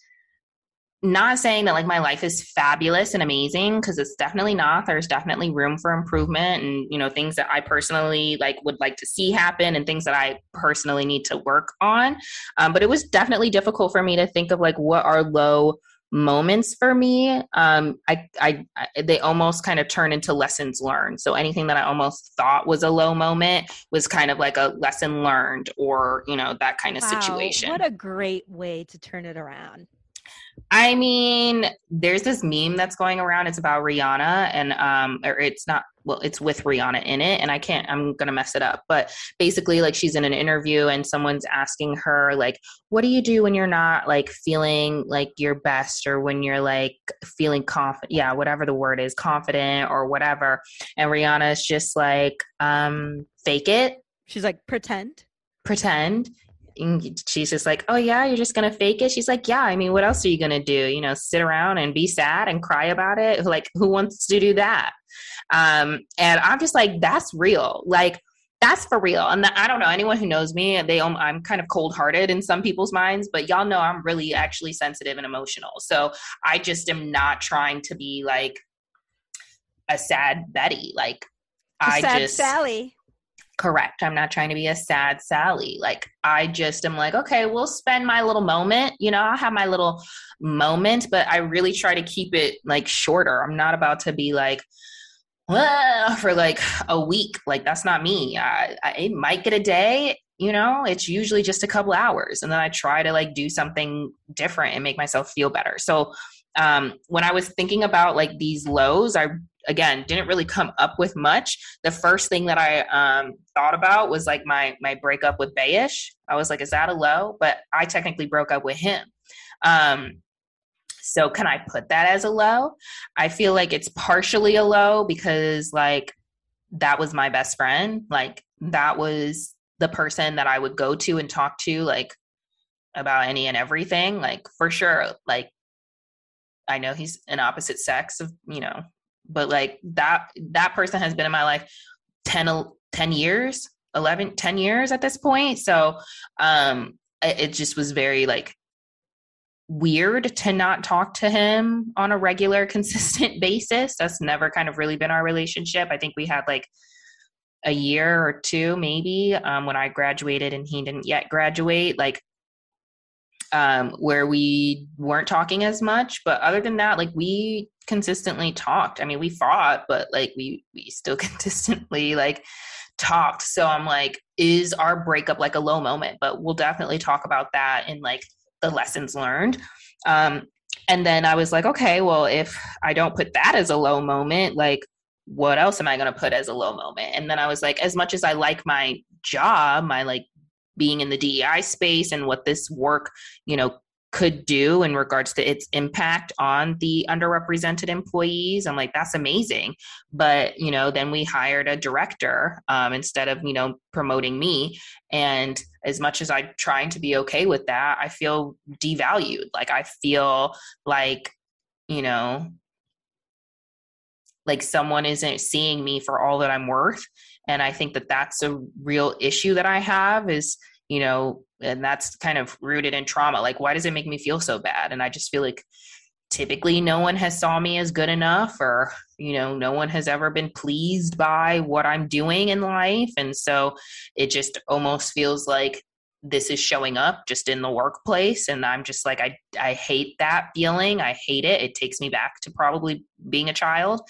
not saying that like my life is fabulous and amazing because it's definitely not. There's definitely room for improvement and you know things that i personally like would like to see happen and things that i personally need to work on. Um, but it was definitely difficult for me to think of like what are low moments for me. Um, I, I i they almost kind of turn into lessons learned. So anything that i almost thought was a low moment was kind of like a lesson learned or you know that kind of wow, situation. what a great way to turn it around I mean, there's this meme that's going around. It's about Rihanna, and um, or it's not. Well, it's with Rihanna in it, and I can't. I'm gonna mess it up. But basically, like she's in an interview, and someone's asking her, like, "What do you do when you're not like feeling like your best, or when you're like feeling confident? Yeah, whatever the word is, confident or whatever." And Rihanna's just like, um, "Fake it." She's like, "Pretend." Pretend and she's just like, "Oh yeah, you're just gonna fake it." She's like, "Yeah, I mean, what else are you gonna do? You know, sit around and be sad and cry about it? Like, who wants to do that?" Um, and I'm just like, "That's real. Like, that's for real." And the, I don't know anyone who knows me. They, I'm kind of cold hearted in some people's minds, but y'all know I'm really actually sensitive and emotional. So I just am not trying to be like a sad Betty. Like, a I sad just Sally correct. I'm not trying to be a sad Sally. Like, I just am like, okay, we'll spend my little moment. You know, I'll have my little moment, but I really try to keep it like shorter. I'm not about to be like, for like a week. Like, that's not me. I, I might get a day. You know, it's usually just a couple hours. And then I try to like do something different and make myself feel better. So, um, when I was thinking about like these lows, I again didn't really come up with much. The first thing that i um, thought about was like my my breakup with bayish. I was like is that a low? But i technically broke up with him. Um, so can i put that as a low? I feel like it's partially a low because like that was my best friend. Like that was the person that i would go to and talk to like about any and everything. Like for sure like I know he's an opposite sex of, you know, but like that that person has been in my life 10 10 years 11 10 years at this point. So um it, it just was very like weird to not talk to him on a regular consistent basis. That's never kind of really been our relationship. I think we had like a year or two maybe um, when i graduated and he didn't yet graduate. Like um, where we weren't talking as much. But other than that, like we consistently talked. I mean, we fought, but like we we still consistently like talked. So I'm like, is our breakup like a low moment? But we'll definitely talk about that in like the lessons learned. Um, and then I was like, okay, well, if I don't put that as a low moment, like what else am I going to put as a low moment? And then I was like, as much as I like my job, my like being in the DEI space and what this work, you know, could do in regards to its impact on the underrepresented employees. I'm like, that's amazing. But, you know, then we hired a director um, instead of, you know, promoting me. And as much as I'm trying to be okay with that, I feel devalued. Like, I feel like, you know, like someone isn't seeing me for all that I'm worth and i think that that's a real issue that i have is you know and that's kind of rooted in trauma. Like why does it make me feel so bad? And i just feel like typically no one has saw me as good enough or you know no one has ever been pleased by what i'm doing in life. And so it just almost feels like this is showing up just in the workplace and i'm just like i i hate that feeling. I hate it. It takes me back to probably being a child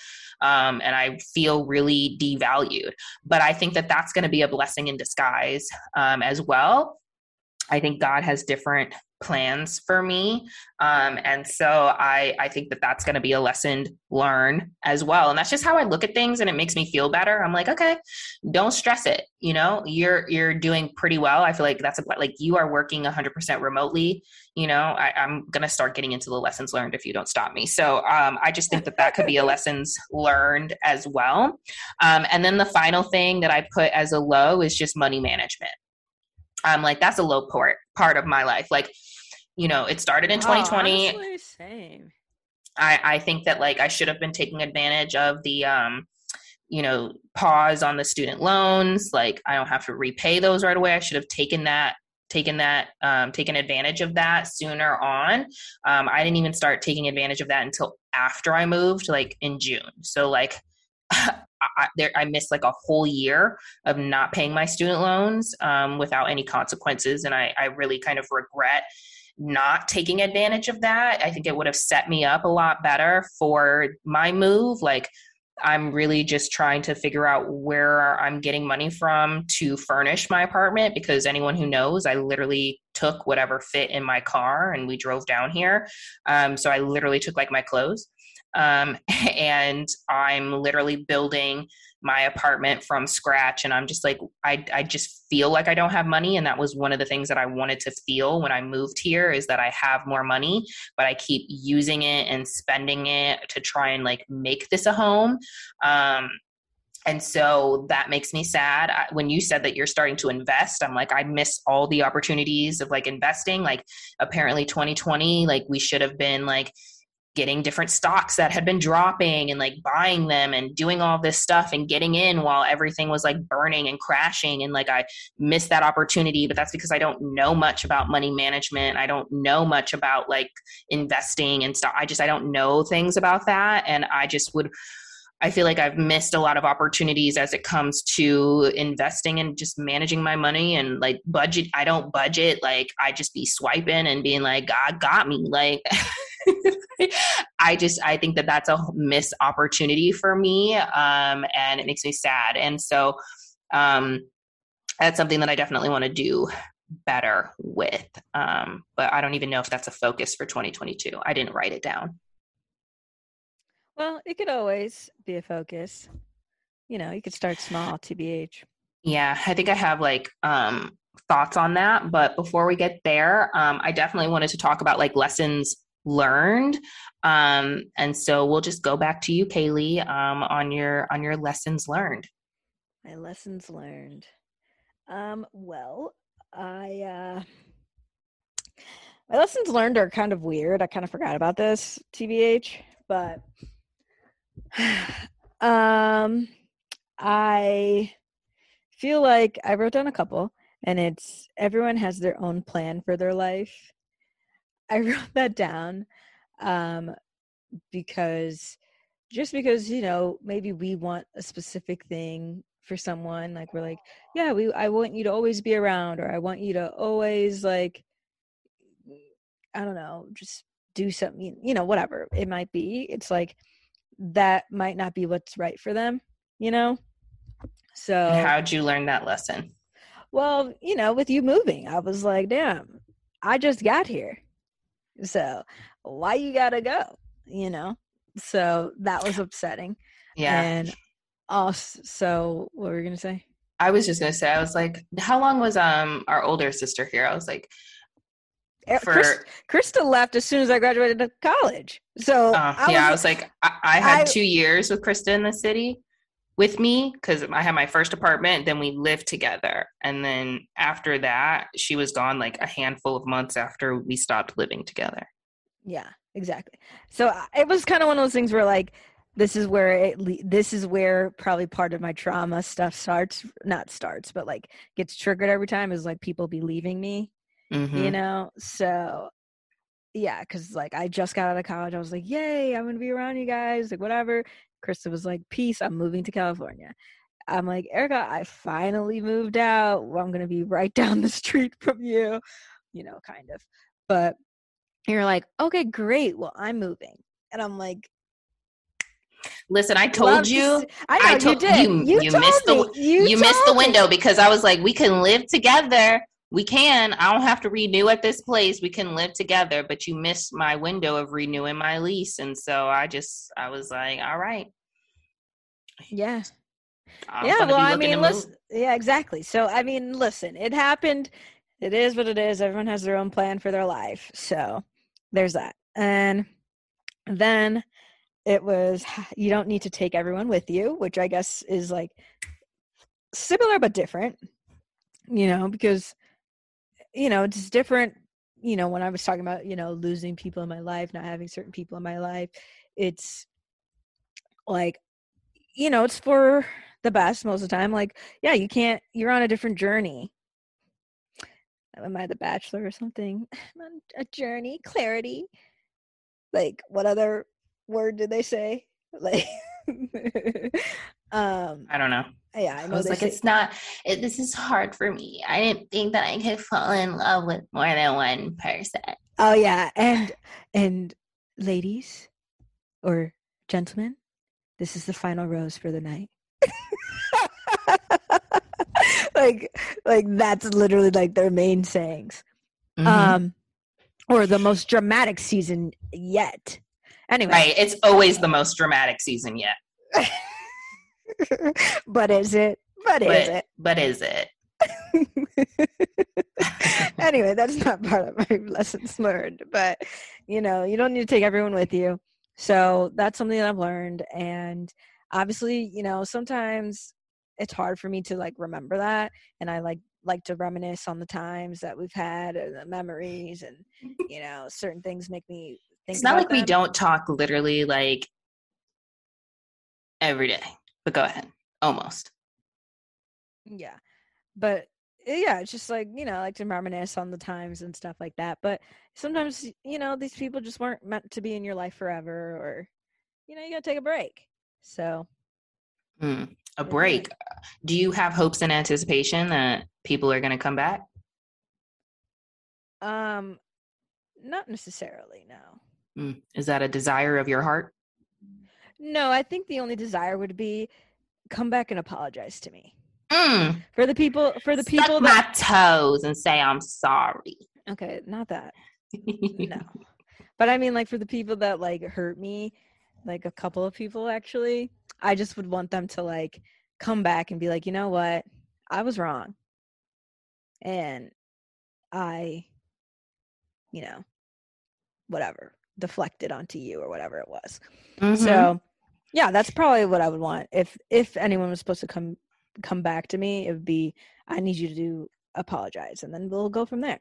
um, and i feel really devalued. But i think that that's going to be a blessing in disguise um, as well i think god has different plans for me. Um, and so i i think that that's going to be a lesson learned as well. And that's just how i look at things and it makes me feel better. I'm like okay don't stress it you know? You're you're doing pretty well. I feel like that's a, like you are working 100% remotely you know? I, am going to start getting into the lessons learned if you don't stop me. So um, i just think that that could be a lessons learned as well. Um, and then the final thing that i put as a low is just money management um, like that's a low part part of my life like you know it started in 2020 honestly, same. I, I think that like I should have been taking advantage of the um, you know, pause on the student loans. Like I don't have to repay those right away. I should have taken that taken that um, taken advantage of that sooner on um, i didn't even start taking advantage of that until after i moved like in june so like I, there, I missed like a whole year of not paying my student loans um, without any consequences, and I, I really kind of regret not taking advantage of that. I think it would have set me up a lot better for my move. Like, I'm really just trying to figure out where I'm getting money from to furnish my apartment because anyone who knows, I literally took whatever fit in my car and we drove down here. Um, so I literally took like my clothes. Um, and I'm literally building my apartment from scratch and i'm just like I, I just feel like i don't have money and that was one of the things that i wanted to feel when i moved here is that i have more money but i keep using it and spending it to try and like make this a home. Um, and so that makes me sad. I, when you said that you're starting to invest i'm like i miss all the opportunities of like investing. Like apparently 2020 like we should have been like getting different stocks that had been dropping and like buying them and doing all this stuff and getting in while everything was like burning and crashing and like I missed that opportunity but that's because I don't know much about money management I don't know much about like investing and stuff I just I don't know things about that and I just would I feel like I've missed a lot of opportunities as it comes to investing and just managing my money and like budget. I don't budget. Like I just be swiping and being like, God got me. Like I just, I think that that's a missed opportunity for me. Um, and it makes me sad. And so, um, that's something that I definitely want to do better with. Um, but I don't even know if that's a focus for 2022. I didn't write it down. Well, it could always be a focus. You know, you could start small, TBH. Yeah, I think I have like um thoughts on that, but before we get there, um I definitely wanted to talk about like lessons learned. Um and so we'll just go back to you Kaylee um on your on your lessons learned. My lessons learned. Um well, I uh my lessons learned are kind of weird. I kind of forgot about this, TBH, but um, I feel like I wrote down a couple, and it's everyone has their own plan for their life. I wrote that down um, because just because you know maybe we want a specific thing for someone like we're like yeah we i want you to always be around or i want you to always like i don't know just do something you know whatever it might be it's like that might not be what's right for them, you know? So, and how'd you learn that lesson? Well, you know, with you moving, I was like, damn, I just got here. So, why you gotta go? You know? So, that was upsetting. Yeah. And also, so what were you to say? I was just to say, I was like, how long was um our older sister here? I was like, for Chris, Krista left as soon as I graduated college. So uh, I yeah, was, I was like, I, I had I, two years with Krista in the city with me because I had my first apartment. Then we lived together, and then after that, she was gone like a handful of months after we stopped living together. Yeah, exactly. So it was kind of one of those things where like this is where it this is where probably part of my trauma stuff starts not starts but like gets triggered every time is like people be leaving me mm-hmm. you know so yeah because like i just got out of college i was like yay i'm gonna be around you guys like whatever krista was like peace i'm moving to california I'm like, Erica, I finally moved out. Well, I'm going to be right down the street from you, you know, kind of. But you're like, okay, great. Well, I'm moving. And I'm like, Listen, I told you. See- I know I told you did. you. You, You missed the me. w- You, You, missed the me. window because I was like, we can live together. We can. I don't have to renew at this place. We can live together. But you missed my window of renewing my lease, and so I just, I was like, all right. Yeah. I'm yeah. Well, I mean, listen. Yeah, exactly. So, I mean, listen, it happened. It is what it is. Everyone has their own plan for their life. So, there's that. And then it was you don't need to take everyone with you, which I guess is like similar but different, you know, because, you know, it's different. You know, when I was talking about, you know, losing people in my life, not having certain people in my life, it's like, you know, it's for the best most of the time. Like, yeah, you can't, you're on a different journey. Oh, am I the bachelor or something? A journey, clarity. Like, what other word did they say? Like, um, I don't know. yeah, I I was like, say, it's not. It, this is hard for me. I didn't think that I could fall in love with more than one person. oh yeah, and and ladies or gentlemen, this is the final rose for the night. like, like that's literally like their main sayings. Mhm. um or the most dramatic season yet anyway right. It's always the most dramatic season yet. but is it but, is it? but is it? anyway that's not part of my lessons learned but you know you don't need to take everyone with you so that's something that i've learned and obviously you know sometimes it's hard for me to like remember that and i like like to reminisce on the times that we've had and the memories and you know certain things make me It's not like we don't talk literally like every day. But go ahead. Almost. Yeah. But uh, yeah, it's just like, you know, like to reminisce on the times and stuff like that. But sometimes, you know, these people just weren't meant to be in your life forever or, you know, you got to take a break. So, Hmm. A break. Do you have hopes and anticipation that people are going to come back? um, not necessarily, no. Hmm. Is that a desire of your heart? No, I think the only desire would be come back and apologize to me. Mm. For the people, for the Suck people my that, toes and say I'm sorry. okay, not that. no but i mean like for the people that like hurt me like a couple of people actually i just would want them to like come back and be like you know what i was wrong and i you know whatever deflected onto you or whatever it was Mhm. so yeah that's probably what i would want if if anyone was supposed to come come back to me it would be i need you to do apologize and then we'll go from there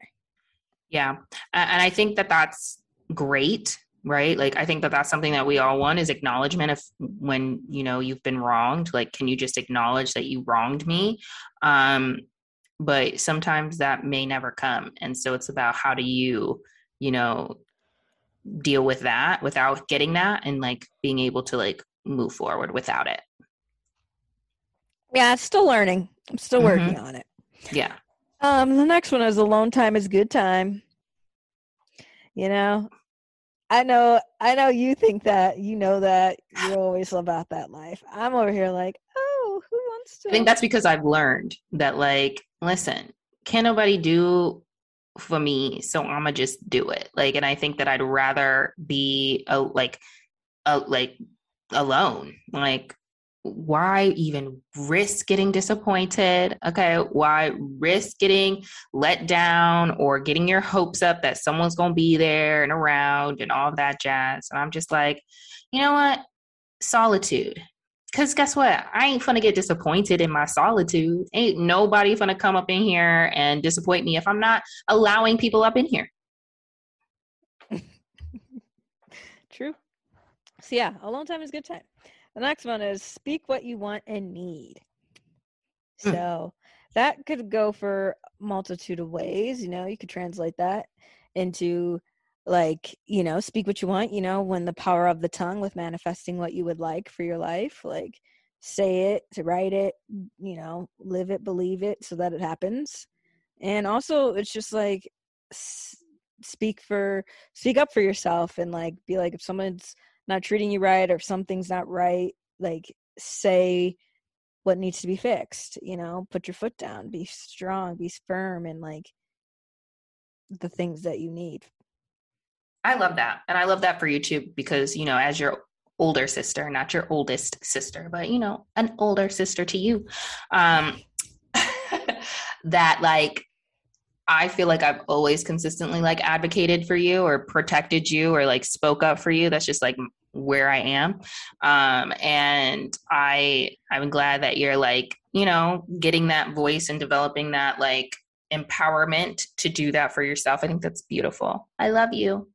Yeah. And I think that that's great, right? Like, I think that that's something that we all want is acknowledgement of when, you know, you've been wronged. Like, can you just acknowledge that you wronged me? Um, but sometimes that may never come. And so it's about how do you, you know, deal with that without getting that and like being able to like move forward without it. yeah still learning i'm still Mhm. working on it Yeah. Um, the next one is alone time is good time. You know, I know, I know you think that, you know that you're always about that life. I'm over here like, oh, who wants to? I think that's because I've learned that, like, listen, can nobody do for me, so I'm gonna just do it. Like, and I think that I'd rather be a like, a like alone. Like, why even risk getting disappointed? Okay, why risk getting let down or getting your hopes up that someone's gonna be there and around and all that jazz? And I'm just like, you know what? Solitude. Cause guess what? I ain't gonna get disappointed in my solitude. Ain't nobody gonna come up in here and disappoint me if I'm not allowing people up in here. True. So yeah, alone time is good time. The next one is speak what you want and need. Mm. So that could go for multitude of ways. You know, you could translate that into like, you know, speak what you want, you know, when the power of the tongue with manifesting what you would like for your life. Like say it, to write it, you know, live it, believe it so that it happens. And also it's just like speak for speak up for yourself and like be like if someone's not treating you right or if something's not right, like say what needs to be fixed, you know, put your foot down, be strong, be firm and like the things that you need. I love that. And I love that for you too, because, you know, as your older sister, not your oldest sister, but, you know, an older sister to you, um, that like, I feel like I've always consistently like advocated for you or protected you or like spoke up for you. That's just like where I am. Um, and I, I'm glad that you're like, you know, getting that voice and developing that like empowerment to do that for yourself. I think that's beautiful. I love you.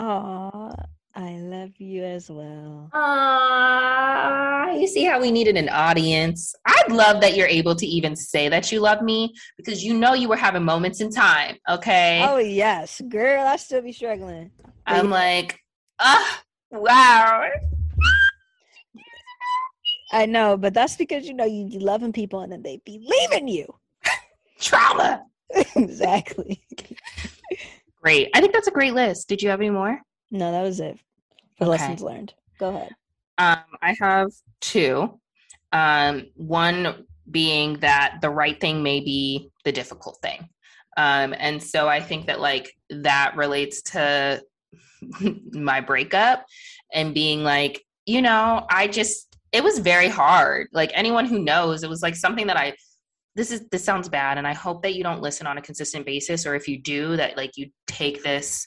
Oh, I love you as well. Ah, you see how we needed an audience. I'd love that you're able to even say that you love me because you know you were having moments in time. Okay. Oh yes, girl, I still be struggling. I'm like, ah, wow. I know, but that's because you know you be loving people and then they be leaving you. Trauma. exactly. Great. I think that's a great list. Did you have any more? No, that was it. For Okay. lessons learned. Go ahead. Um, I have two. Um, one being that the right thing may be the difficult thing. Um, and so I think that like that relates to my breakup and being like, you know, I just it was very hard. Like anyone who knows, it was like something that I this is this sounds bad and I hope that you don't listen on a consistent basis or if you do that like you take this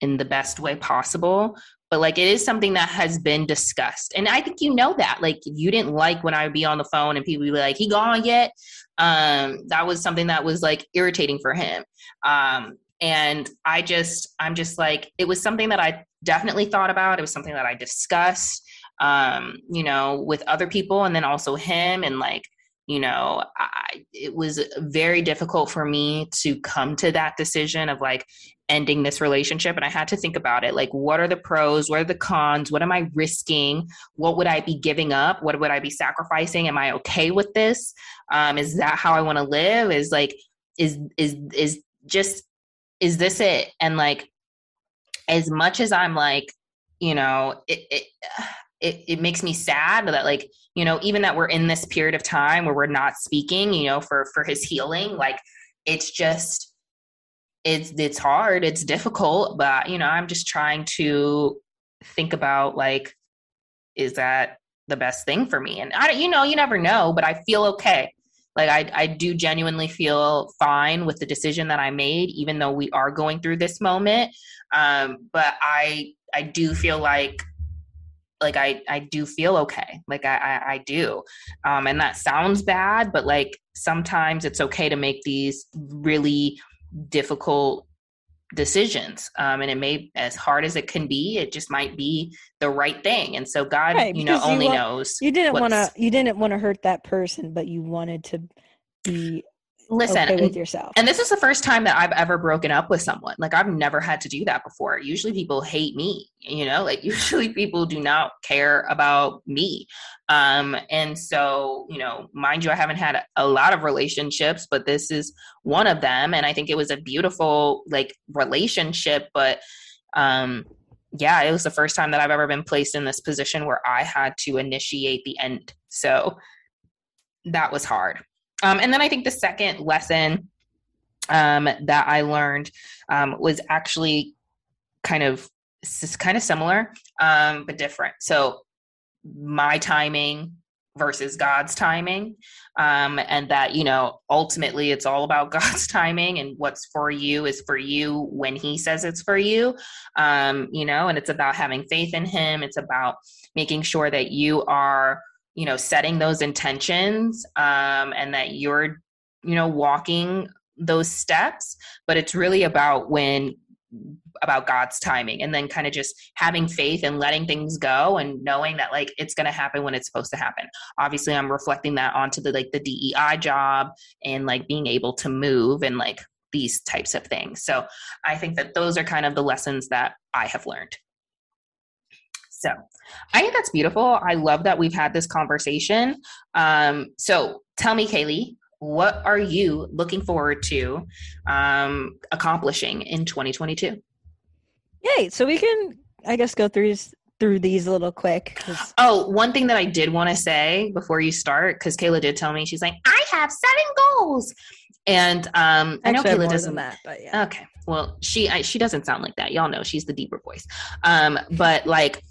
in the best way possible. But like it is something that has been discussed and i think you know that. Like you didn't like when i would be on the phone and people would be like he gone yet? Um that was something that was like irritating for him. Um and i just i'm just like it was something that i definitely thought about. It was something that i discussed um you know with other people and then also him and like you know I, it was very difficult for me to come to that decision of like ending this relationship and i had to think about it. Like what are the pros? What are the cons? What am i risking? What would i be giving up? What would i be sacrificing? Am i okay with this? Um is that how i want to live? Is like is is is just is this it? And like as much as i'm like you know it it it, it makes me sad that like you know even that we're in this period of time where we're not speaking you know for for his healing like it's just it's it's hard it's difficult but you know i'm just trying to think about like is that the best thing for me? And i don't you know you never know but i feel okay. Like I, I do genuinely feel fine with the decision that i made even though we are going through this moment. Um, but i i do feel like like i i do feel okay. Like i i, I do. Um, and that sounds bad but like sometimes it's okay to make these really difficult decisions. Um, and it may as hard as it can be it just might be the right thing. And so god Right, you know because you only want- knows You didn't want to. You didn't want to hurt that person, but you wanted to be listen okay and- with yourself. And this is the first time that I've ever broken up with someone. Like I've never had to do that before. Usually people hate me, you know, like usually people do not care about me. Um and so, you know, mind you I haven't had a, a lot of relationships, but this is one of them and I think it was a beautiful like relationship, but um yeah, it was the first time that I've ever been placed in this position where I had to initiate the end. So that was hard. Um, and then I think the second lesson um, that I learned um, was actually kind of kind of similar, um, but different. So my timing versus God's timing, um, and that you know ultimately it's all about God's timing, and what's for you is for you when He says it's for you. Um, you know, and it's about having faith in Him. It's about making sure that you are you know setting those intentions um, and that you're you know walking those steps but it's really about when about god's timing and then kind of just having faith and letting things go and knowing that like it's going to happen when it's supposed to happen. Obviously i'm reflecting that onto the like the dei job and like being able to move and like these types of things. So i think that those are kind of the lessons that i have learned So I think that's beautiful. I love that we've had this conversation. Um, so tell me, Kayla, what are you looking forward to um, accomplishing in 2022? Yay! So we can, I guess, go through through these a little quick. Oh, one thing that I did want to say before you start, because Kayla did tell me, she's like, I have seven goals. And um, I know Actually, I have Kayla doesn't that, but yeah. Okay. Well, she I, she doesn't sound like that. Y'all know she's the deeper voice. Um, but like,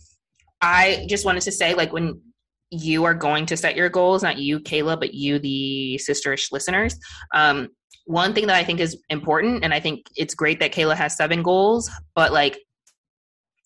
I just wanted to say, like, when you are going to set your goals, not you, Kayla, but you, the sisterish listeners. Um, one thing that I think is important, and I think it's great that Kayla has seven goals, but like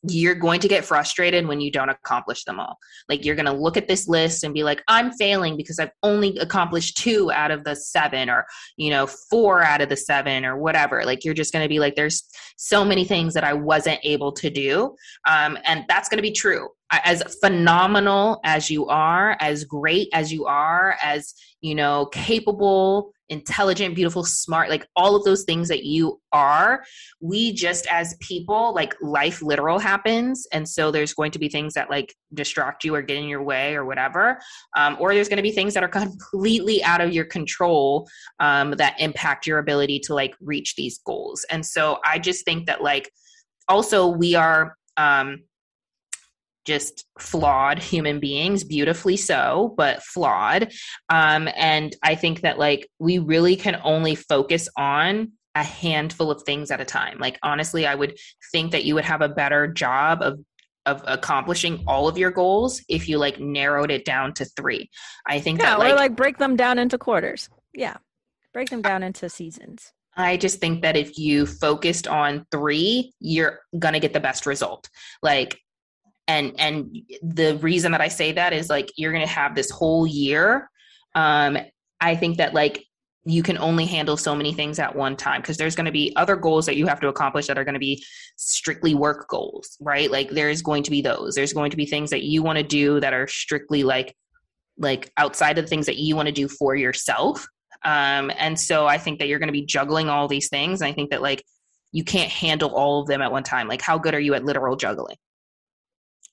you're going to get frustrated when you don't accomplish them all. Like you're going to look at this list and be like, I'm failing because I've only accomplished two out of the seven, or, you know, four out of the seven, or whatever. Like you're just going to be like, there's so many things that I wasn't able to do. Um, and that's going to be true. As phenomenal as you are, as great as you are, as, you know, capable, intelligent, beautiful, smart, like all of those things that you are, we just as people, like life literal happens. And so there's going to be things that like distract you or get in your way or whatever. Um, or there's going to be things that are completely out of your control um, that impact your ability to like reach these goals. And so I just think that like also we are um, just flawed human beings, beautifully so, but flawed. Um, and I think that like we really can only focus on a handful of things at a time. Like honestly, I would think that you would have a better job of of accomplishing all of your goals if you like narrowed it down to three. I think Yeah, that or like, like break them down into quarters. Yeah, break them down into seasons. I just think that if you focused on three, you're gonna get the best result. Like and and the reason that I say that is like you're gonna have this whole year. Um, I think that like you can only handle so many things at one time because there's going to be other goals that you have to accomplish that are going to be strictly work goals right? Like there's going to be those. There's going to be things that you want to do that are strictly like like outside of the things that you want to do for yourself. Um and so i think that you're going to be juggling all these things and i think that like you can't handle all of them at one time. Like how good are you at literal juggling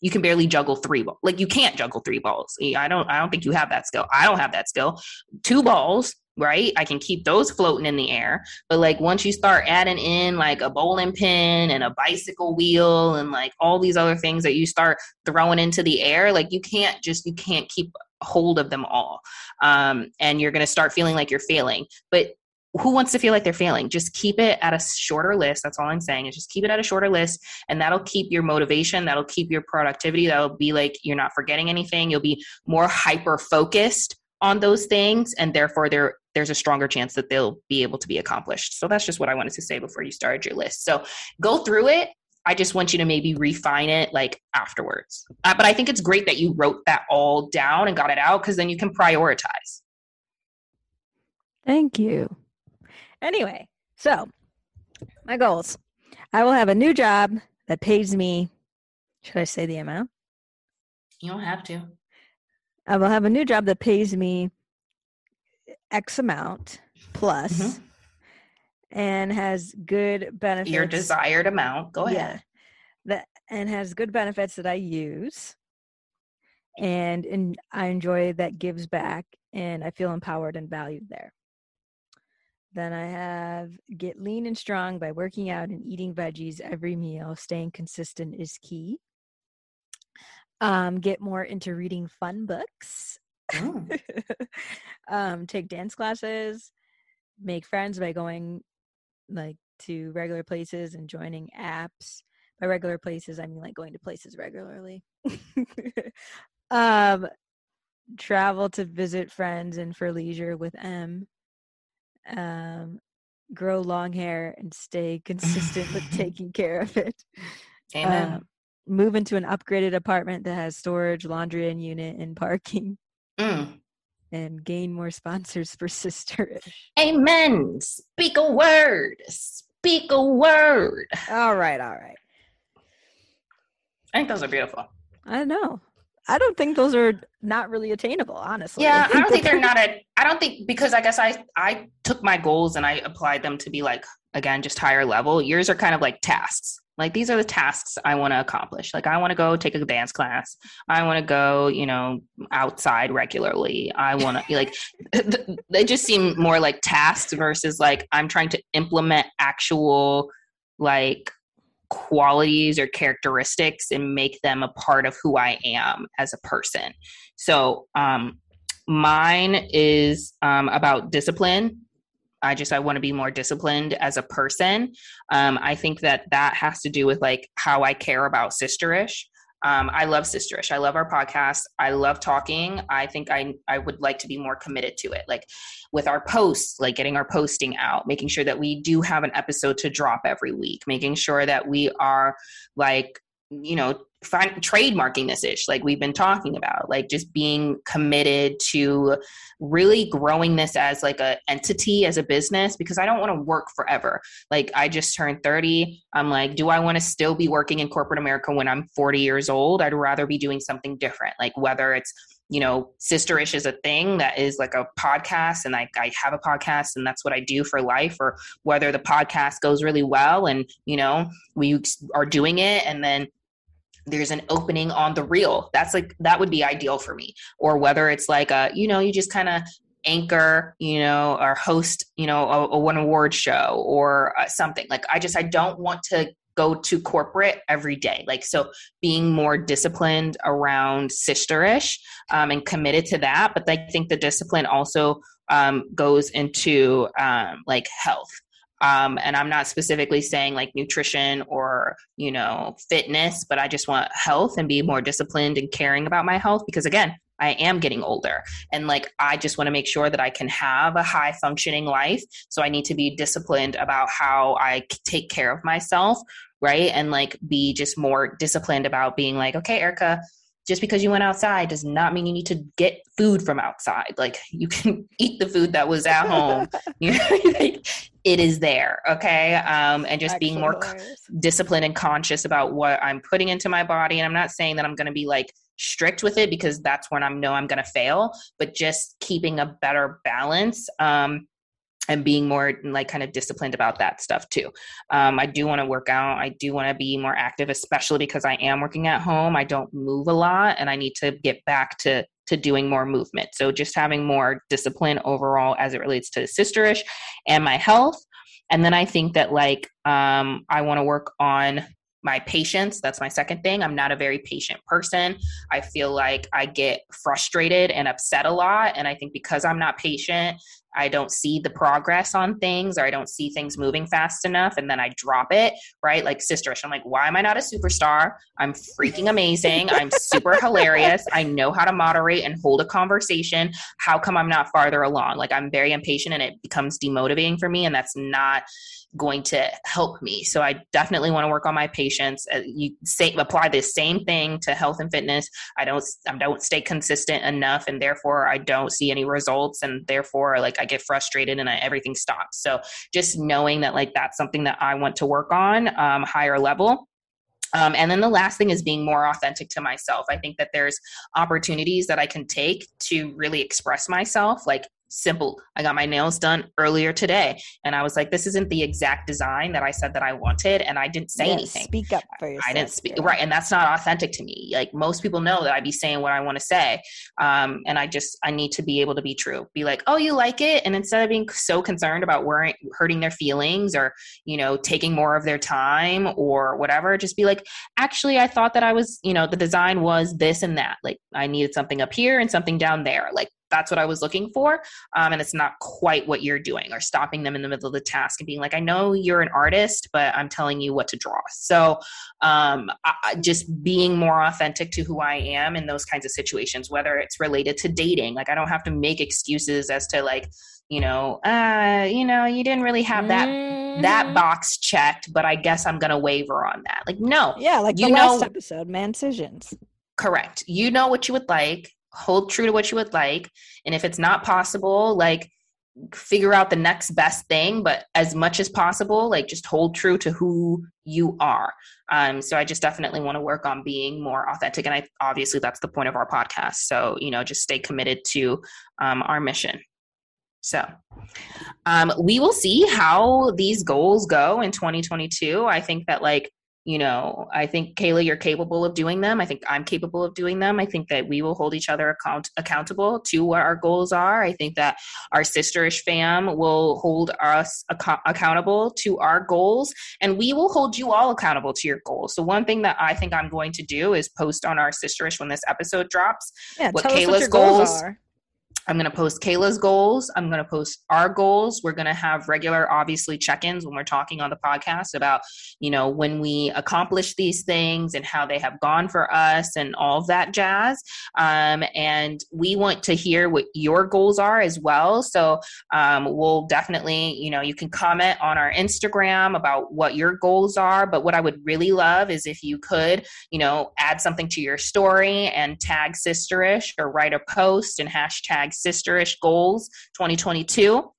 you can barely juggle three balls like you can't juggle three balls. I don't i don't think you have that skill. I don't have that skill. Two balls right? I can keep those floating in the air but like once you start adding in like a bowling pin and a bicycle wheel and like all these other things that you start throwing into the air like you can't just you can't keep hold of them all. Um, and you're going to start feeling like you're failing. But who wants to feel like they're failing? Just keep it at a shorter list. That's all i'm saying is just keep it at a shorter list and that'll keep your motivation that'll keep your productivity that'll be like you're not forgetting anything. You'll be more hyper focused on those things and therefore there there's a stronger chance that they'll be able to be accomplished. So that's just what i wanted to say before you started your list. So go through it. I just want you to maybe refine it like afterwards. Uh, but i think it's great that you wrote that all down and got it out because then you can prioritize. Thank you. Anyway, so my goals. I will have a new job that pays me. Should I say the amount? you don't have to I will have a new job that pays me X amount plus Mhm. and has good benefits. your desired amount go ahead that and has good benefits that I use, and and I enjoy that gives back, and I feel empowered and valued there. Then I have get lean and strong by working out and eating veggies every meal. Staying consistent is key. Um, get more into reading fun books. Mm. um, take dance classes, make friends by going like to regular places and joining apps. By regular places, I mean like going to places regularly. um, travel to visit friends and for leisure with M. Um, grow long hair and stay consistent with taking care of it. amen Um, move into an upgraded apartment that has storage, laundry, and unit and parking Mm. and gain more sponsors for Sisterish. amen speak a word speak a word All right, all right. i think those are beautiful I know. I don't think those are not really attainable, honestly. Yeah, I don't think they're not a. I don't think because I guess I I took my goals and I applied them to be like again just higher level. Yours are kind of like tasks. Like these are the tasks I want to accomplish. Like I want to go take a dance class. I want to go, you know, outside regularly. I want to be like they just seem more like tasks versus like I'm trying to implement actual like qualities or characteristics and make them a part of who I am as a person. So, um, mine is um, about discipline I just I want to be more disciplined as a person. Um, I think that that has to do with like how I care about Sisterish. Um, I love Sisterish. I love our podcast. I love talking. I think I I would like to be more committed to it, like with our posts, like getting our posting out, making sure that we do have an episode to drop every week, making sure that we are like you know find, trademarking this ish like we've been talking about like just being committed to really growing this as like a entity as a business because i don't want to work forever. Like i just turned 30 i'm like do i want to still be working in corporate america when i'm 40 years old? I'd rather be doing something different like whether it's you know, Sisterish is a thing that is like a podcast, and I, I have a podcast, and that's what I do for life, or whether the podcast goes really well and, you know, we are doing it, and then there's an opening on the reel. That's like that would be ideal for me. Or whether it's like a you know you just kind of anchor you know or host you know a, a one award show or uh, something. Like i just i don't want to go to corporate every day. Like so being more disciplined around sisterish um, and committed to that but i think the discipline also um, goes into um, like health um, and i'm not specifically saying like nutrition or you know fitness but i just want health and be more disciplined and caring about my health because again I am getting older and like I just want to make sure that I can have a high functioning life so I need to be disciplined about how I take care of myself right and like be just more disciplined about being like okay Erica just because you went outside does not mean you need to get food from outside. Like you can eat the food that was at home. you know, like, it is there. Okay. Um, and just being more disciplined and conscious about what I'm putting into my body. And I'm not saying that I'm going to be like strict with it because that's when I know I'm going to fail, but just keeping a better balance. Um, and being more like kind of disciplined about that stuff too. Um, I do want to work out. I do want to be more active, especially because I am working at home. I don't move a lot, and I need to get back to to doing more movement. So just having more discipline overall as it relates to sisterish and my health. And then I think that like um, I want to work on my patience that's my second thing i'm not a very patient person i feel like i get frustrated and upset a lot and i think because i'm not patient I don't see the progress on things or I don't see things moving fast enough and then I drop it, right? Like Sisterish, I'm like, why am I not a superstar? I'm freaking amazing. I'm super hilarious. I know how to moderate and hold a conversation. How come I'm not farther along? Like I'm very impatient and it becomes demotivating for me and that's not going to help me. So I definitely want to work on my patience. Uh, you say apply the same thing to health and fitness. I don't I don't stay consistent enough, and therefore I don't see any results, and therefore like I get frustrated and I, everything stops. So just knowing that like that's something that I want to work on um, higher level. Um, and then the last thing is being more authentic to myself. I think that there's opportunities that I can take to really express myself, like simple. I got my nails done earlier today, and I was like, "This isn't the exact design that I said that I wanted," and I didn't say yes, anything. Speak up for yourself. I didn't speak yeah. right, and that's not authentic to me. Like most people know that I'd be saying what I want to say, um, and I just I need to be able to be true. Be like, "Oh, you like it," and instead of being so concerned about worrying, hurting their feelings or you know taking more of their time or whatever, just be like, "Actually, I thought that I was you know the design was this and that. Like I needed something up here and something down there. Like that's what I was looking for. Um, and it's not quite what you're doing, or stopping them in the middle of the task and being like, I know you're an artist, but I'm telling you what to draw. So um, I, just being more authentic to who I am in those kinds of situations, whether it's related to dating. Like, I don't have to make excuses as to, like, you know, uh, you know, you didn't really have that mm-hmm. that box checked, but I guess I'm gonna waver on that. Like, no, yeah, like you the know, last episode, Mancisions. Correct. You know what you would like hold true to what you would like. And if it's not possible like figure out the next best thing but as much as possible like just hold true to who you are. Um, so i just definitely want to work on being more authentic and i obviously that's the point of our podcast. So you know just stay committed to um, our mission. So um, we will see how these goals go in 2022. I think that like you know i think kayla you're capable of doing them. I think i'm capable of doing them. I think that we will hold each other account- accountable to what our goals are. I think that our sisterish fam will hold us ac- accountable to our goals and we will hold you all accountable to your goals. So one thing that i think i'm going to do is post on our sisterish when this episode drops Yeah, what Kayla's goals, goals are. I'm going to post Kayla's goals. I'm going to post our goals. We're going to have regular, obviously, check ins when we're talking on the podcast about, you know, when we accomplish these things and how they have gone for us and all that jazz. Um, and we want to hear what your goals are as well. So um, we'll definitely, you know, you can comment on our Instagram about what your goals are. But what I would really love is if you could, you know, add something to your story and tag Sisterish or write a post and hashtag Sisterish Goals 2022.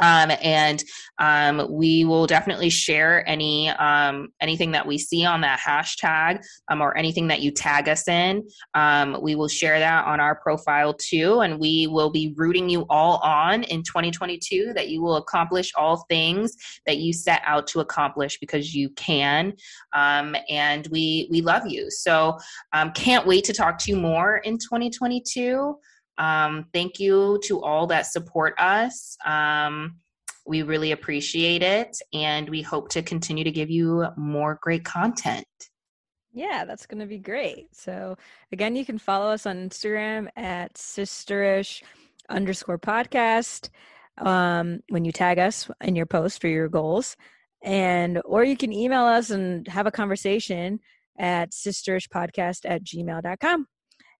Um, and um, we will definitely share any um, anything that we see on that hashtag um, or anything that you tag us in. Um, we will share that on our profile too, and we will be rooting you all on in 2022 that you will accomplish all things that you set out to accomplish because you can. Um, and we we love you. So can't wait to talk to you more in 2022. Um, thank you to all that support us. Um, we really appreciate it, and we hope to continue to give you more great content. Yeah, that's going to be great. So, again, you can follow us on Instagram at sisterish underscore podcast um, when you tag us in your post for your goals. And, or you can email us and have a conversation at sisterishpodcast at gmail.com.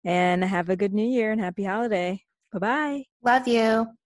And have a good new year and happy holiday. Bye bye. Love you.